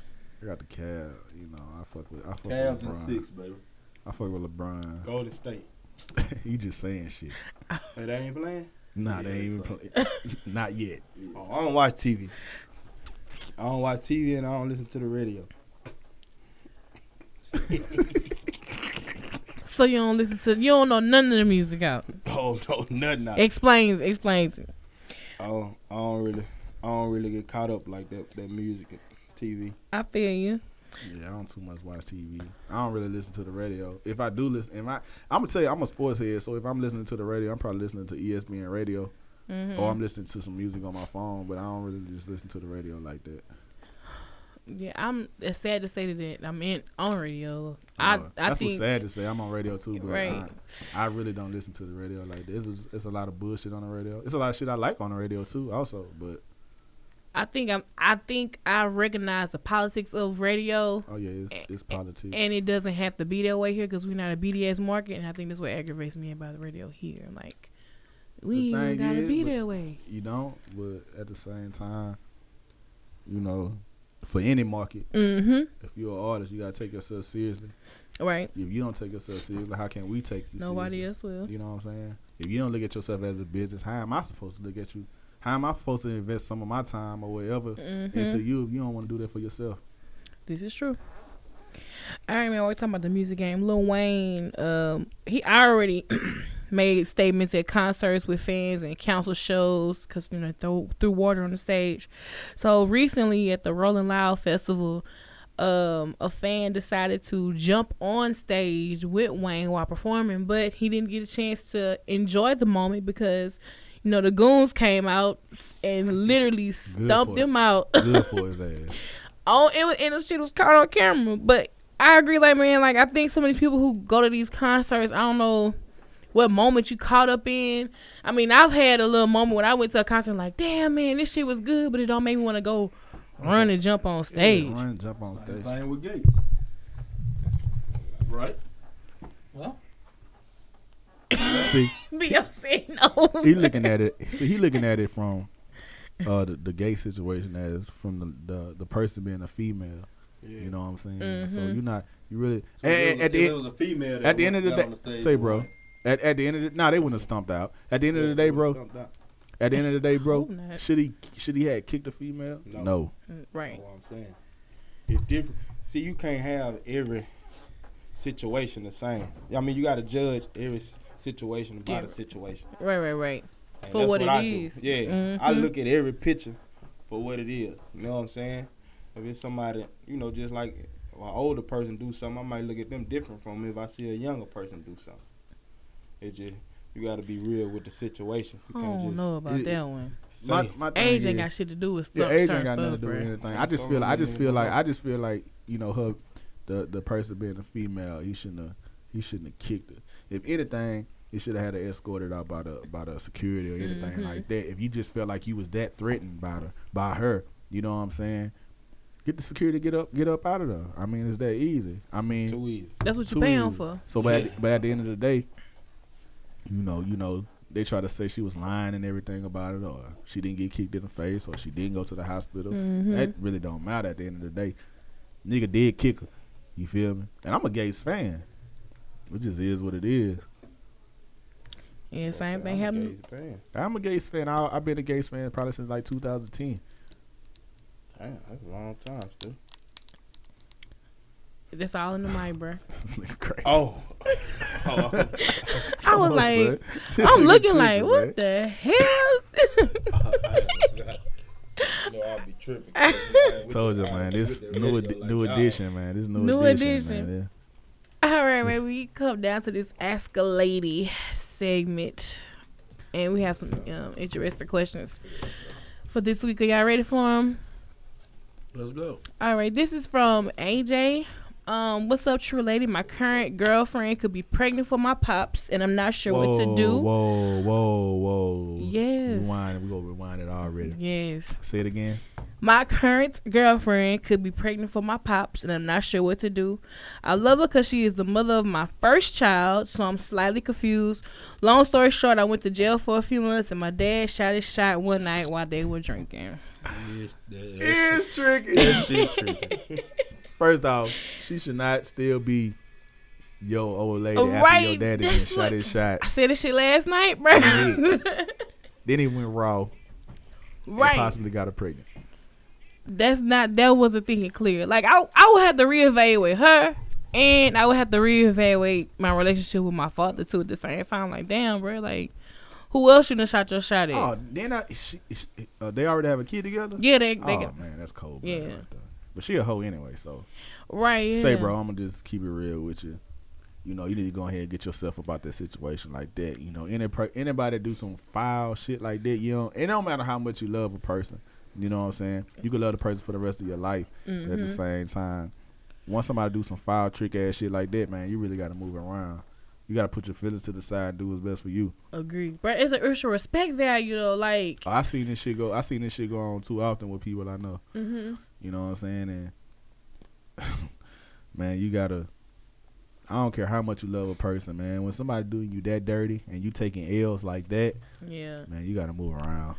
I got the cab, you know. I fuck with, I fuck Cavs with and six, baby. I fuck with LeBron. Golden State. [laughs] he just saying shit. Hey, they ain't playing? Nah, they ain't even play. [laughs] Not yet. Oh, I don't watch TV. I don't watch TV and I don't listen to the radio. [laughs] So you don't listen to you don't know none of the music out. Oh, no, nothing. out. Explains explains it. I don't, I don't really, I don't really get caught up like that. That music, and TV. I feel you. Yeah, I don't too much watch TV. I don't really listen to the radio. If I do listen, if I, I'm gonna tell you, I'm a sports head. So if I'm listening to the radio, I'm probably listening to ESPN radio, Mhm. or I'm listening to some music on my phone. But I don't really just listen to the radio like that. Yeah, I'm. It's sad to say that I'm in on radio. I Uh, I that's think what's sad to say. I'm on radio too, but right. I, I really don't listen to the radio like this. It's, it's a lot of bullshit on the radio. It's a lot of shit I like on the radio too, also. But I think I'm. I think I recognize the politics of radio, oh yeah, it's, it's politics. and it doesn't have to be that way here because we're not a BDS market, and I think that's what aggravates me about the radio here. Like, we ain't gotta is, be that way. you don't, but at the same time, you know, for any market, Mm-hmm. if you're an artist, you gotta take yourself seriously. Right. If you don't take yourself seriously, how can we take you Nobody seriously? else will. You know what I'm saying? If you don't look at yourself as a business, how am I supposed to look at you? How am I supposed to invest some of my time or whatever Mm-hmm. into you if you don't want to do that for yourself? This is true. All right, man. We're talking about the music game. Lil Wayne, um, he already [clears throat] made statements at concerts with fans and council shows because you know throw threw water on the stage. So recently at the Rolling Loud Festival, um, a fan decided to jump on stage with Wayne while performing, but he didn't get a chance to enjoy the moment because. You know the goons came out and literally stumped for it. him out. Good for his ass. [laughs] Oh, it was, and the shit was caught on camera. But I agree, like man, like I think some of these people who go to these concerts, I don't know what moment you caught up in. I mean, I've had a little moment when I went to a concert, like, damn man, this shit was good, but it don't make me want to go run and jump on stage. Yeah, run, jump on Same stage. thing with Gates. Right? See, [laughs] Beyonce knows. he looking at it. See, he looking at it from uh the, the gay situation as from the, the the person being a female. You know what I'm saying? So Mhm. you're not you really So if it and, was- at the it was a female. that at the end of the day, on stage say bro. At, at the end of the nah, they wouldn't have stumped out. At the end of the day, bro. At the end of the day, bro. Hope. Should he should he had kicked a female? No. No. Right. That's what I'm saying. It's different. See, you can't have every situation the same. I mean, you got to judge every situation by Yeah. the situation. Right, right, right. And For that's what it I is. Do. Yeah, I Mhm. look at every picture for what it is. You know what I'm saying? If it's somebody, you know, just like an older person do something, I might look at them different from if I see a younger person do something. It just you got to be real with the situation. You I can't don't just know about it- that one. My, my thing Age ain't got shit to do with Yeah, stuff. age ain't got nothing to do with anything. I just so feel, I just feel like. I just feel like, you know, her, the the person being a female, he shouldn't have, he shouldn't have kicked her. If anything, he should have had her escorted out by the by the security or anything Mhm. like that. If you just felt like you was that threatened by the by her, you know what I'm saying? Get the security, get up, get up out of there. I mean, it's that easy. I mean, Too easy. That's what you're paying easy. for. So, but at, but at the end of the day, you know, you know, they try to say she was lying and everything about it, or she didn't get kicked in the face, or she didn't go to the hospital. Mhm. That really don't matter at the end of the day. Nigga did kick her. You feel me? And I'm a Gates fan. It just is what it is. Yeah, same thing I'm happened. gay fan. I'm a Gates fan. I, I've been a Gates fan probably since like 2010. Damn, that's a long time, still. That's all in the mic, bro. [laughs] this nigga crazy. Oh, [laughs] oh. I was on, like, bud. I'm looking like, what man. the hell? [laughs] no, I'll be tripping. [laughs] Told you, man. This With the new radio like new y'all. edition, man. This new, New edition, edition. man. All right, man. We come down to this Ask a Lady segment, and we have some um, interesting questions for this week. Are y'all ready for them? Let's go. All right, this is from AJ. Um, what's up, true lady? My current girlfriend could be pregnant for my pops, and I'm not sure what to do. Whoa, whoa, whoa. Yes. Rewind. We gonna rewind it already. Yes. Say it again. My current girlfriend could be pregnant for my pops, and I'm not sure what to do. I love her because she is the mother of my first child, so I'm slightly confused. Long story short, I went to jail for a few months, and my dad shot his shot one night while they were drinking. Yes, that- that- It's tricky. that shit tricky. [laughs] First off, she should not still be your old lady after your daddy that's shot his shot. I said this shit last night, bro. Then [laughs] he went raw right. possibly got her pregnant. That's not. That wasn't thinking clear. Like I, I would have to reevaluate her, and I would have to reevaluate my relationship with my father too at the same time. Like, damn, bro. Like, who else you done shot your shot at? Oh, then I, she, she, uh, they already have a kid together? yeah, they, they oh, got man, that's cold. Yeah. Yeah. Right. But she a hoe anyway, so. right. Yeah. Say, bro, I'm to just keep it real with you. You know, you need to go ahead and get yourself about that situation like that. You know, any anybody do some foul shit like that, you know, it don't matter how much you love a person. You know what I'm saying? You can love the person for the rest of your life. But at the Mhm. same time, once somebody do some foul trick ass shit like that, man, you really got to move around. You got to put your feelings to the side and do what's best for you. Agree, but it's a it's a respect value though. Like, I seen this shit go. I seen this shit go on too often with people I know. hmm You know what I'm saying? And [laughs] man, you gotta. I don't care how much you love a person, man. When somebody doing you that dirty and you taking L's like that, yeah. man, you gotta move around.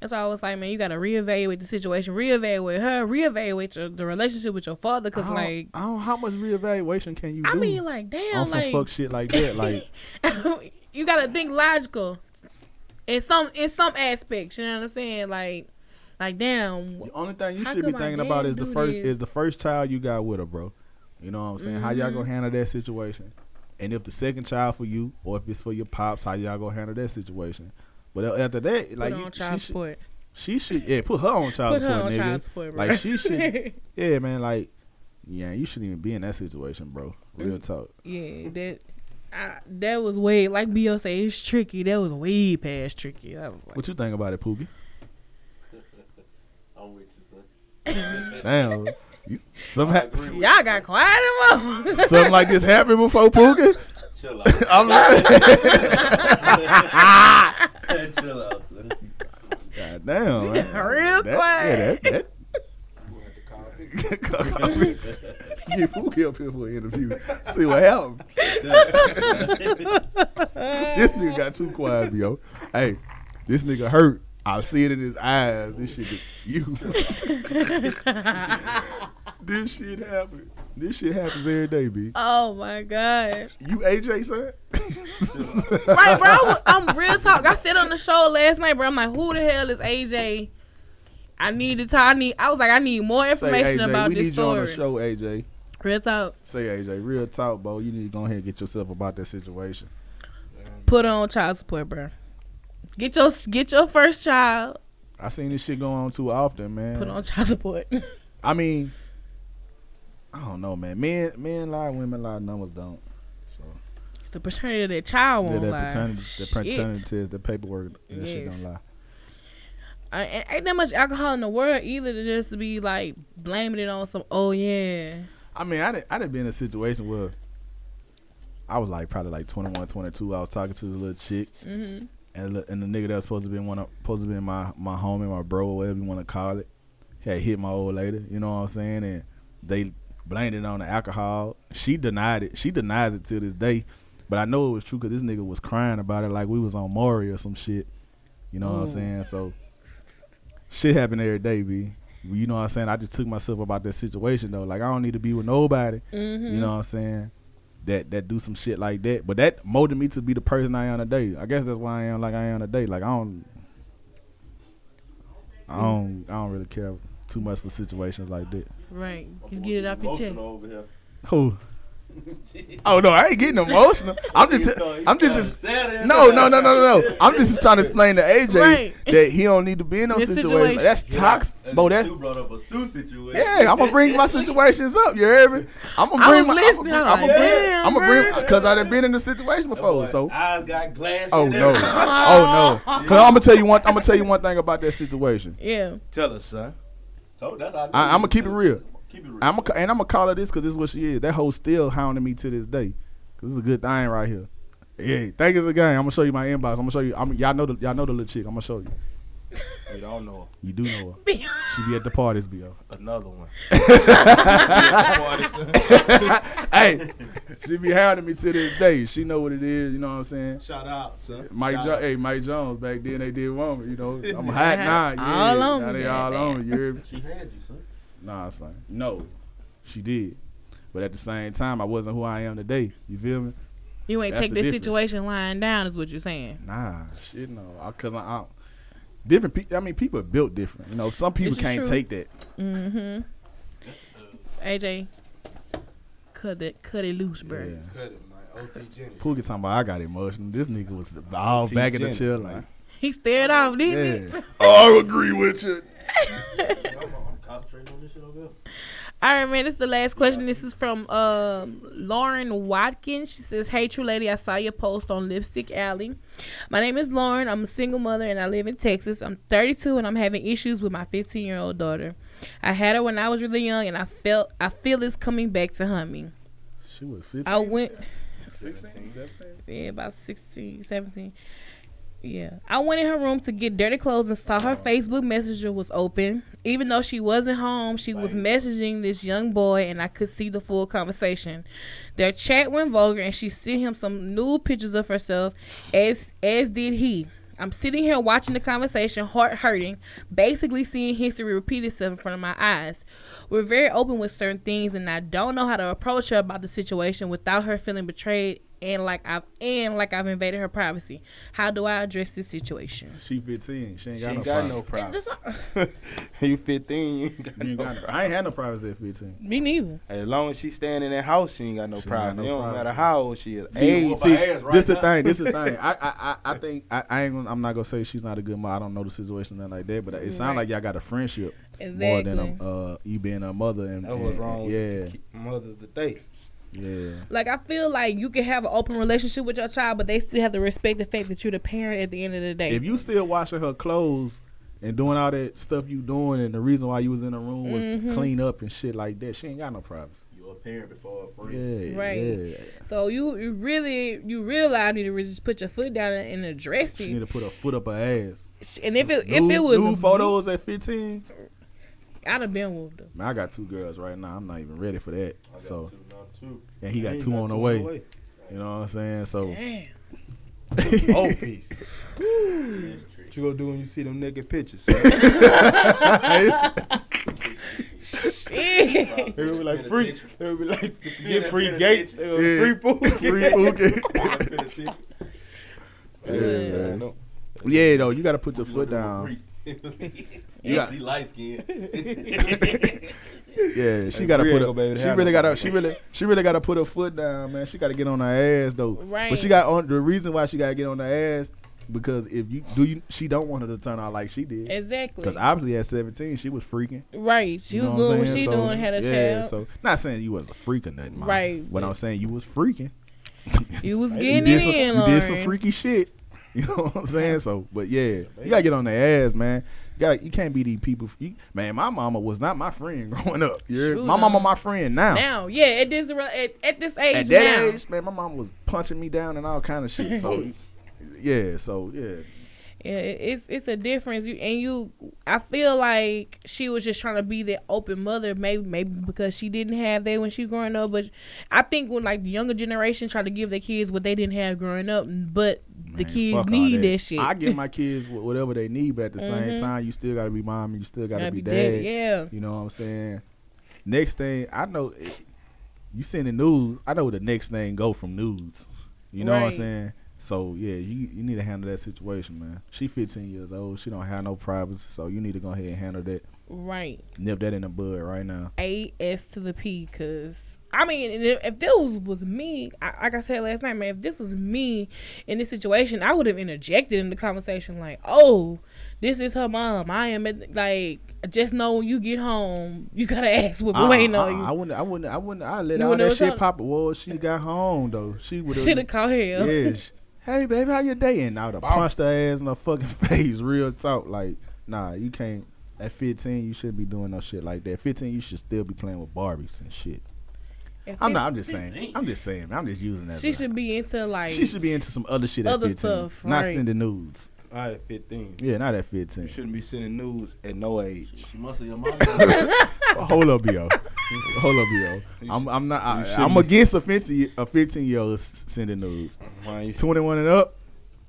That's why I was like, man, you gotta reevaluate the situation, reevaluate her, reevaluate your, the relationship with your father, cause I like, I don't. How much reevaluation can you I do mean, like, damn, on some like, fuck shit like that? [laughs] Like, you gotta think logical in some in some aspects. You know what I'm saying? Like, like damn. the only thing you should be thinking about is the first this? is the first child you got with her, bro. You know what I'm saying? How y'all gonna mm-hmm. handle that situation? And if the second child for you, or if it's for your pops, how y'all gonna handle that situation? But after that, like put you, on she child should- support. She should yeah put her on child Put her support, on nigga. child support, bro. Like she should [laughs] yeah man like yeah you shouldn't even be in that situation, bro. Real mm. talk. yeah, that. I, that was way like Beyonce. It's tricky. That was way past tricky. I was like, What you think about it, Pookie? [laughs] I'm with you, son. [laughs] Damn, you, some I ha- agree with y'all got quiet enough. something like this happened before Pookie. Chill out. [laughs] I'm like, [laughs] Chill out, son. God damn, She man. real That- quiet. Yeah, that, that. You have to call me. Get Pookie up here for an interview. See what happened. [laughs] this dude got got too quiet, yo. Hey, this nigga hurt. I see it in his eyes. This shit, is- you. this shit happen. This shit happens every day, b. Oh my gosh. You AJ son? Right, bro. I was- I'm real talk. I said on the show last night, bro. I'm like, who the hell is AJ? I need to talk. I need. I was like, I need more Say information AJ, about we this need you on the show, AJ. Real talk. Say AJ, real talk, bro. You need to go ahead and get yourself about that situation. Put on child support, bro. Get your get your first child. I seen this shit going on too often, man. Put on child support. [laughs] I mean, I don't know, man. Men, men lie, women lie, numbers don't. So the paternity of that child yeah, won't that lie. paternity, that Shit. paternity test, the paperwork, that shit don't lie. And ain't that much alcohol in the world either to just be like blaming it on some. Oh yeah. I mean, I didn't, I didn't be in a situation where I was like probably like 21, 22. I was talking to this little chick, hmm and the, and the nigga that was supposed to be one, of- supposed to be my my homie, my bro, whatever you want to call it, had hit my old lady. You know what I'm saying? And they blamed it on the alcohol. She denied it. She denies it to this day. But I know it was true because this nigga was crying about it like we was on Maury or some shit. You know what I'm saying? So shit happen every day, b. You know what I'm saying? I just took myself about that situation though. Like I don't need to be with nobody. hmm You know what I'm saying? That that do some shit like that. But that molded me to be the person I am today. I guess that's why I am like I am today. Like I don't I don't I don't really care too much for situations like that. Right. Just get it off your chest. Over here. Who? [laughs] Oh no, I ain't getting emotional. I'm just He thought- he I'm thought just sad no, no, no, no, no, no. I'm just trying to explain to AJ Right. that he don't need to be in those This situations. situation. That's toxic, and bro. That's Stu brought up a Stu situation. yeah. I'm gonna bring my situations up. You heard me? I'm gonna I bring was my. I'm I'm gonna bring. damn, I'm gonna bring because I done been in the situation before. boy So eyes got glass. Oh no! [laughs] Oh no! Cause I'm gonna tell you one. I'm gonna tell you one thing about that situation. Yeah. Tell us, son. So that's how I, I'm gonna keep it real. Keep it real. I'm gonna and I'm gonna call her this because this is what she is. That hoe still hounding me to this day. Cause this is a good thing right here. Yeah, thank you again. I'm gonna show you my inbox. I'm gonna show you. I'm, y'all know the y'all know the little chick. I'm gonna show you. You don't know her. You do know her. [laughs] She be at the parties, bo. another one. [laughs] [laughs] hey, she be hounding me to this day. She know what it is. You know what I'm saying? Shout out, son. Mike, Shout jo- out. hey, Mike Jones back then they did want me. You know, I'm hot now. Yeah, All on now me, they all goddamn. on me. You? She had you, son. Nah, son. No, she did. But at the same time, I wasn't who I am today. You feel me? You ain't That's take this difference. situation lying down, is what you're saying. Nah, shit, no. I, Cause I, I different people. I mean, people are built different. You know, some people can't true. take that. Mm-hmm. AJ, cut it, cut it loose, bro. Yeah. Cut it, man. OT Jenny. Pookie talking about I got emotional. This nigga was all T. back in the Jenny, chair man. like, He stared off, didn't yeah. [laughs] I agree with you. [laughs] I'm, I'm on this shit over here. All right, man. This is the last question. This is from um, Lauren Watkins. She says, "Hey, true lady, I saw your post on Lipstick Alley. My name is Lauren. I'm a single mother and I live in Texas. I'm 32 and I'm having issues with my 15 year old daughter. I had her when I was really young and I felt I feel it's coming back to hunt me. She was 15. I went." 16, 17. yeah, about 16, 17. Yeah. I went in her room to get dirty clothes and saw her Facebook Messenger was open. Even though she wasn't home, she was messaging this young boy and I could see the full conversation. Their chat went vulgar and she sent him some nude pictures of herself as as did he. I'm sitting here watching the conversation, heart hurting, basically seeing history repeat itself in front of my eyes. We're very open with certain things, and I don't know how to approach her about the situation without her feeling betrayed and like I've and like I've invaded her privacy. How do I address this situation? She 15. She ain't She got ain't no got privacy. no privacy. This- [laughs] you 15, you ain't got You no got no- privacy. I ain't had no privacy at 15. Me neither. As long as she's staying in that house, she ain't got no She ain't got privacy. no it don't matter how old she is. See, Age, whoop see, right this the thing. This is the [laughs] thing. I, I, I, I think I, I ain't. Gonna, I'm not gonna say she's not a good mom. I don't know the situation nothing like that. But it sounds like y'all got a friendship Exactly. more than a, uh, you being a mother. And that was and- wrong Yeah, with mothers today. Yeah. like I feel like you can have an open relationship with your child, but they still have to respect the fact that you're the parent at the end of the day. If you still washing her clothes and doing all that stuff you doing, and the reason why you was in the room was Mhm. clean up and shit like that, she ain't got no privacy. You're a parent before a friend. Yeah, Right. Yeah. so you, you really you realize you need to just put your foot down and address it. She need to put her foot up her ass. And if it Nude- if it was nude photos at 15, I'd have been with them. man, I got two girls right now. I'm not even ready for that. I got So, two now too. and he got Ain't two on the two way. You know what I'm saying? So Damn. [laughs] Oh, piece. What you gonna do when you see them naked pictures? [laughs] Shit. They will be like free. They will be like get free gates. They will be free food. Free Pookie. Yeah, man. no. Yeah, though, you gotta put your foot down. [laughs] Yeah, she light skinned. [laughs] Yeah, she Hey, gotta put ain't gonna be able her. to She really gotta. She really. She really gotta put her foot down, man. She gotta get on her ass though. Right. But she got on the reason why she gotta get on her ass because if you do, you she don't want her to turn out like she did. Exactly. Because obviously at seventeen she was freaking. Right. She You was doing I'm what she So, doing, had a yeah, child. So not saying you was a freak or nothing, Mom. Right, What I'm saying you was freaking. you was [laughs] getting did it some, in, you Lauren. did some freaky shit. [laughs] You know what I'm saying? So, but yeah, you gotta get on their ass, man. You got you can't be these people. You, man, my mama was not my friend [laughs] growing up. You heard? Shoot, my mama my friend now. Now, yeah, at this at, at this age At that now. age, man, my mom was punching me down and all kind of shit. So, [laughs] yeah, so yeah, Yeah, it's it's a difference. You and you, I feel like she was just trying to be that open mother. Maybe maybe because she didn't have that when she was growing up. But I think when like the younger generation try to give their kids what they didn't have growing up, but the kids need that. shit. I give my kids whatever they need, but at the same Mhm. time, you still gotta be mom and you still gotta, Gotta be, be dad. yeah. You know what I'm saying? Next thing I know, eh, you send the news. I know the next thing go from news. You know what I'm saying? So yeah, you you need to handle that situation, man. She 15 years old. She don't have no privacy, so you need to go ahead and handle that. Right. Nip that in the bud right now. A S to the P, cause I mean, if this was, me, I, like I said last night, man, if this was me in this situation, I would have interjected in the conversation, like, "Oh, this is her mom. I am at, like, just know when you get home, you gotta ask what Uh-uh, waiting on uh-uh, you." I wouldn't. I wouldn't. I wouldn't. I let You all that shit told- pop. Well, she got home though. She would Should have called him. Yeah. Sh- Hey baby, how your day? And I would have punched her ass in her fucking [laughs] face. Real talk. Like, nah, you can't. At 15, you shouldn't be doing no shit like that. 15, you should still be playing with Barbies and shit. If I'm not. I'm just saying. I'm just saying. I'm just using that. She should be into like. She should be into some other shit at Other 15. stuff, not right. sending nudes. I at 15. Yeah, not at 15. You shouldn't be sending nudes at no age. She must have your mom. [laughs] Hold up, yo. [laughs] Hold up, yo. I'm, I'm not. I, I'm against a 15 a 15 year old sending nudes. Why you, 21 and up.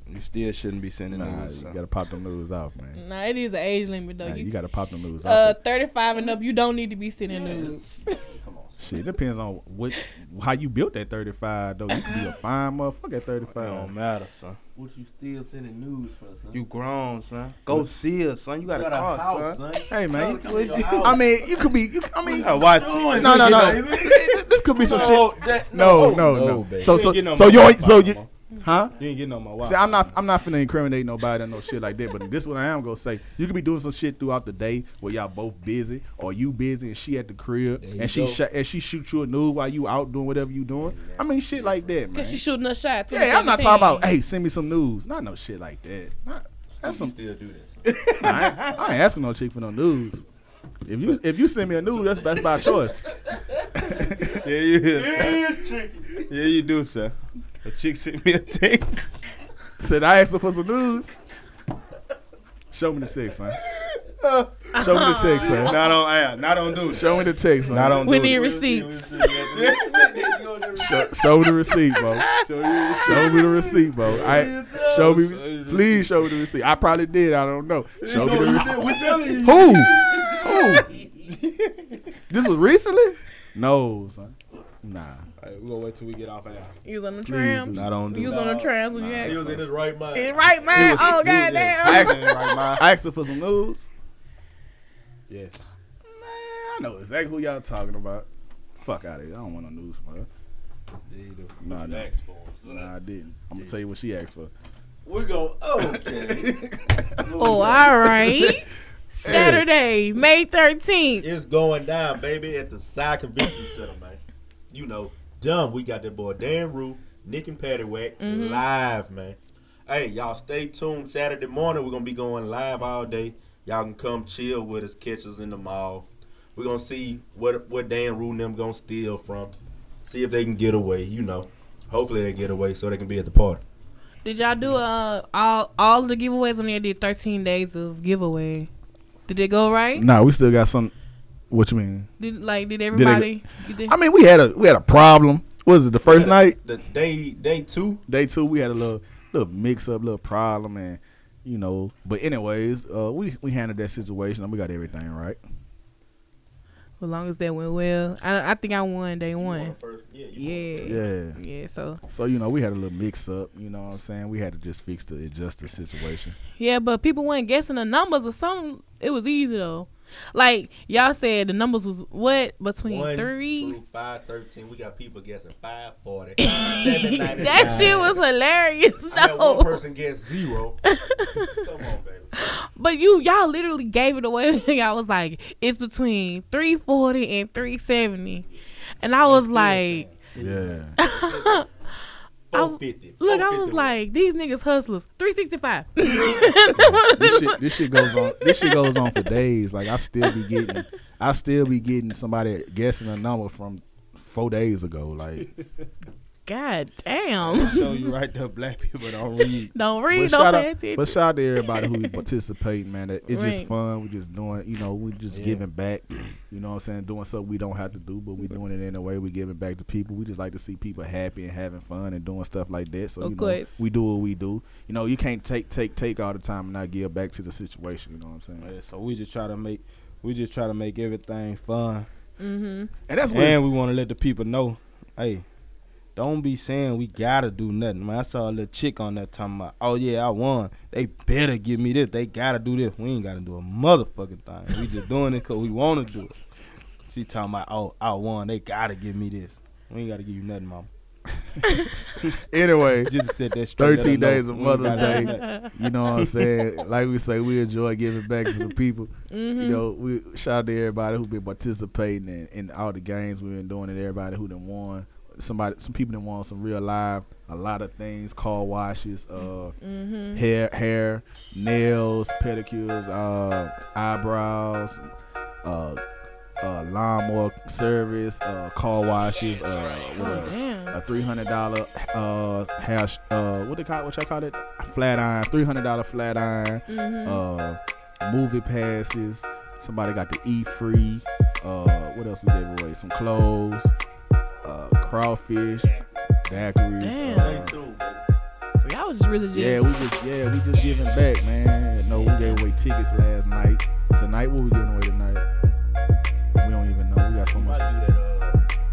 you still shouldn't be sending Nah, news. you son. gotta pop them nudes off, man. Nah, it is an age limit though. Nah, you, you gotta pop them nudes uh, off. 35 and up, you don't need to be sending news. [laughs] Shit, it depends on what how you built that 35 though. You can be a uh-huh. fine motherfucker at 35. don't matter, son. what you still sending news for, son? You grown, son. Go see her, son. You got, got a car, house, son. Hey man, you, Come to. [laughs] I mean, you could be. You, I mean, You gotta watch doing? no, no, no. This could be some No, shit. that- No, no, no, no. no, baby. So, You so, ain't so you, so you, more. Huh? You ain't getting on my watch. See, I'm not, I'm not finna incriminate nobody or no shit like that. But this is what I am gonna say. You could be doing some shit throughout the day where y'all both busy, or you busy and she at the crib, you and she go. sh- and she shoot you a nude while you out doing whatever you doing. I mean, shit like that, man. Cause she shooting a shot. Yeah, I'm not talking about. Hey, send me some news. Not no shit like that. Not, that's some. still do that. son. [laughs] I ain't, I ain't asking no chick for no news. If you if you send me a nude, that's that's by choice. [laughs] Yeah, you is. son. Yeah, you do, sir. A chick sent me a text. Said I asked her for some news. Show me the text, man. Show me the uh-huh. text, man. Not on air. Not on dude. Show me the text, man. Not on We dude. need receipts. Show, show me the receipt, bro. Show me the receipt, bro. I show me. Please show me the receipt. I probably did. I don't know. Show me the receipt. We telling you. Who? Who? this was recently? No, son. Nah. Alright, we gonna wait till we get off air. You was on the Please trams. Not on You dude. was on the trams when you asked. He was in his right mind. Eh, Right, man. was- oh he was- goddamn. I asked, Right, man. I asked her for some news. Yes. Man, I know exactly who y'all talking about. Fuck out of here. I don't want no news, man. Nah, nah. Asked for him, son. Nah, I didn't. I'm gonna tell you what she asked for. We're going. Okay. [laughs] Oh, all right. [laughs] Saturday, May 13th. It's going down, baby, at the Side Convention Center, man. You know, dumb. We got that boy Dan Rue, Nick and Patty Wack Mm-hmm. live, man. Hey, y'all stay tuned. Saturday morning, we're gonna be going live all day. Y'all can come chill with us, catch us in the mall. We're gonna see what what Dan Rue and them gonna steal from. See if they can get away. You know, hopefully they get away so they can be at the party. Did y'all do uh all all the giveaways on there? Did 13 days of giveaway? Did it go right? Nah, we still got some. What you mean? Did like did everybody? Did they- I mean, we had a we had a problem. What was it the first night? The day day two. Day two, we had a little little mix up, little problem, and you know. But anyways, uh, we we handled that situation and we got everything right. As long as that went well, I, I think I won day You won one. first. Yeah. you won. Yeah, Yeah. yeah. So So you know, we had a little mix up. You know what I'm saying? We had to just fix the adjust the situation. yeah, but people weren't guessing the numbers or something. It was easy though. Like y'all said, the numbers was what between One three. through five thirteen. We got people guessing five forty. [laughs] Seven ninety. That shit was hilarious I had one person guess zero. [laughs] Come on, baby. But you y'all literally gave it away. [laughs] I was like, it's between three forty and three seventy, and I was like, Yeah. Four fifty. look, I was like, these niggas hustlers. Three sixty five. [laughs] this shit this shit goes on this shit goes on for days. Like I still be getting I still be getting somebody guessing a number from four days ago. Like God damn. Show you right there, black people don't [laughs] read. Don't read, shout, don't pay attention. but shout out to everybody who participating, man. That it's just fun. We're just doing, you know, we just Yeah. giving back. You know what I'm saying? Doing something we don't have to do, but we doing it in a way we giving back to people. We just like to see people happy and having fun and doing stuff like that. So Of you know, course. we do what we do. You know, you can't take take take all the time and not give back to the situation. You know what I'm saying? Yeah, so we just try to make we just try to make everything fun, mm-hmm. And that's what and we want to let the people know, hey, don't be saying we gotta do nothing. Man, I saw a little chick on there talking about, oh yeah, I won. They better give me this. They gotta do this. We ain't gotta do a motherfucking thing. We just doing it cause we want to do it. She talking about, oh, I won. They gotta give me this. We ain't gotta give you nothing, mama. [laughs] anyway. Just said that straight. 13 days of We ain't Mother's gotta Day. You know what I'm saying? Like we say, we enjoy giving back to the people. Mm-hmm. You know, we shout out to everybody who been participating in, in all the games we've been doing, and everybody who done won. Somebody, some people done want some real live, a lot of things, car washes, uh, Mm-hmm. hair, hair, nails, pedicures, uh, eyebrows, uh, uh, lawnmower service, uh, car washes, uh, what Oh else? a three hundred dollar uh hash uh what they call what y'all call it flat iron three hundred dollar flat iron Mm-hmm. uh movie passes somebody got the e free uh what else we gave away some clothes uh crawfish daiquiris Damn. uh, so y'all was just really just yeah we just yeah we just giving back man no we gave away tickets last night tonight what we giving away tonight we don't even know we got so much might do that, uh,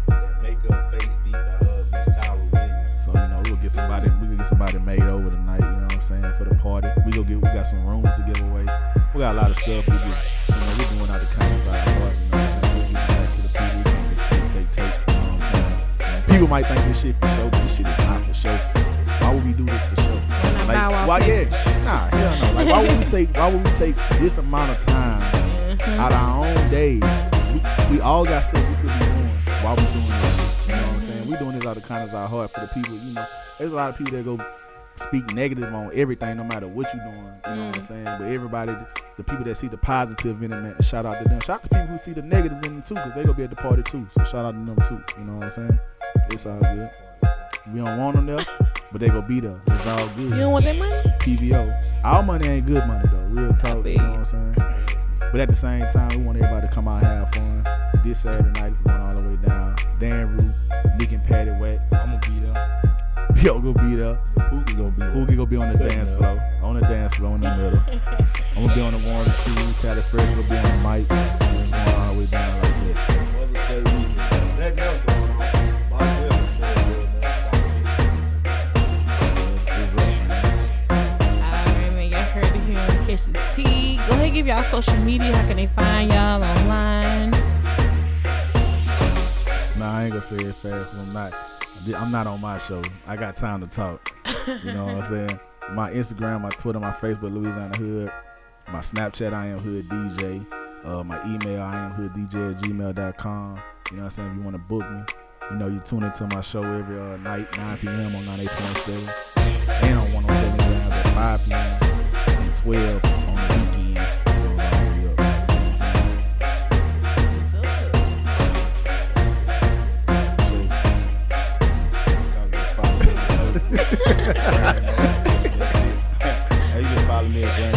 that makeup face beat by uh, Miss Tyra Williams. So you know we'll get somebody we can get somebody made over tonight. You know what I'm saying for the party. We go get we got some rooms to give away. We got a lot of stuff. We just you know we're doing out the People might think this shit for show, but this shit is not for show. Why would we do this for show? Like why yeah? Nah hell no. Like why would we take why would we take this amount of time Mhm. out of our own days. We, we all got stuff we could be doing while we doing this shit. You know what I'm saying? We doing this out of kind of our heart for the people. You know, there's a lot of people that go speak negative on everything, no matter what you're doing. You know what I'm Mm. saying? But everybody, the people that see the positive in it, man, shout out to them. Shout out to people who see the negative in it too, because they gonna be at the party too. So shout out to them too. You know what I'm saying? It's all good. We don't want them there, but they gonna be there. It's all good. You don't want that money? PBO. Our money ain't good money though. Real talk. You know what I'm saying? But at the same time, we want everybody to come out and have fun. This Saturday night is going all the way down. Dan Rue, Nick and Patty Wet. I'm gonna be there. [laughs] Yo, go be there. Pookie gonna be there. Pookie gonna be on the Cutting dance up. floor. On the dance floor in the middle. [laughs] I'm gonna be on the one and two. Tally Fresh will be on the mic. And it's going all the way down like that. Mother's Day weekend. Nothing else Go ahead, give y'all social media. How can they find y'all online? Nah, I ain't gonna say it fast. I'm not. I'm not on my show. I got time to talk. You know what I'm saying? My Instagram, my Twitter, my Facebook, Louisiana Hood. My Snapchat, I am Hood DJ. Uh, my email, I am Hood DJ at gmail.com. You know what I'm saying? If you want to book me, you know, you tune into my show every uh, night, 9 p.m. on 98.7. And on 107 grams at 5 p.m. and 12 on the weekend. You can follow me at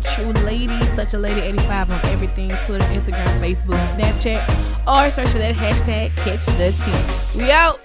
true lady, such a lady 85 on everything Twitter, Instagram, Facebook, Snapchat, or search for that hashtag catch the tea. We out.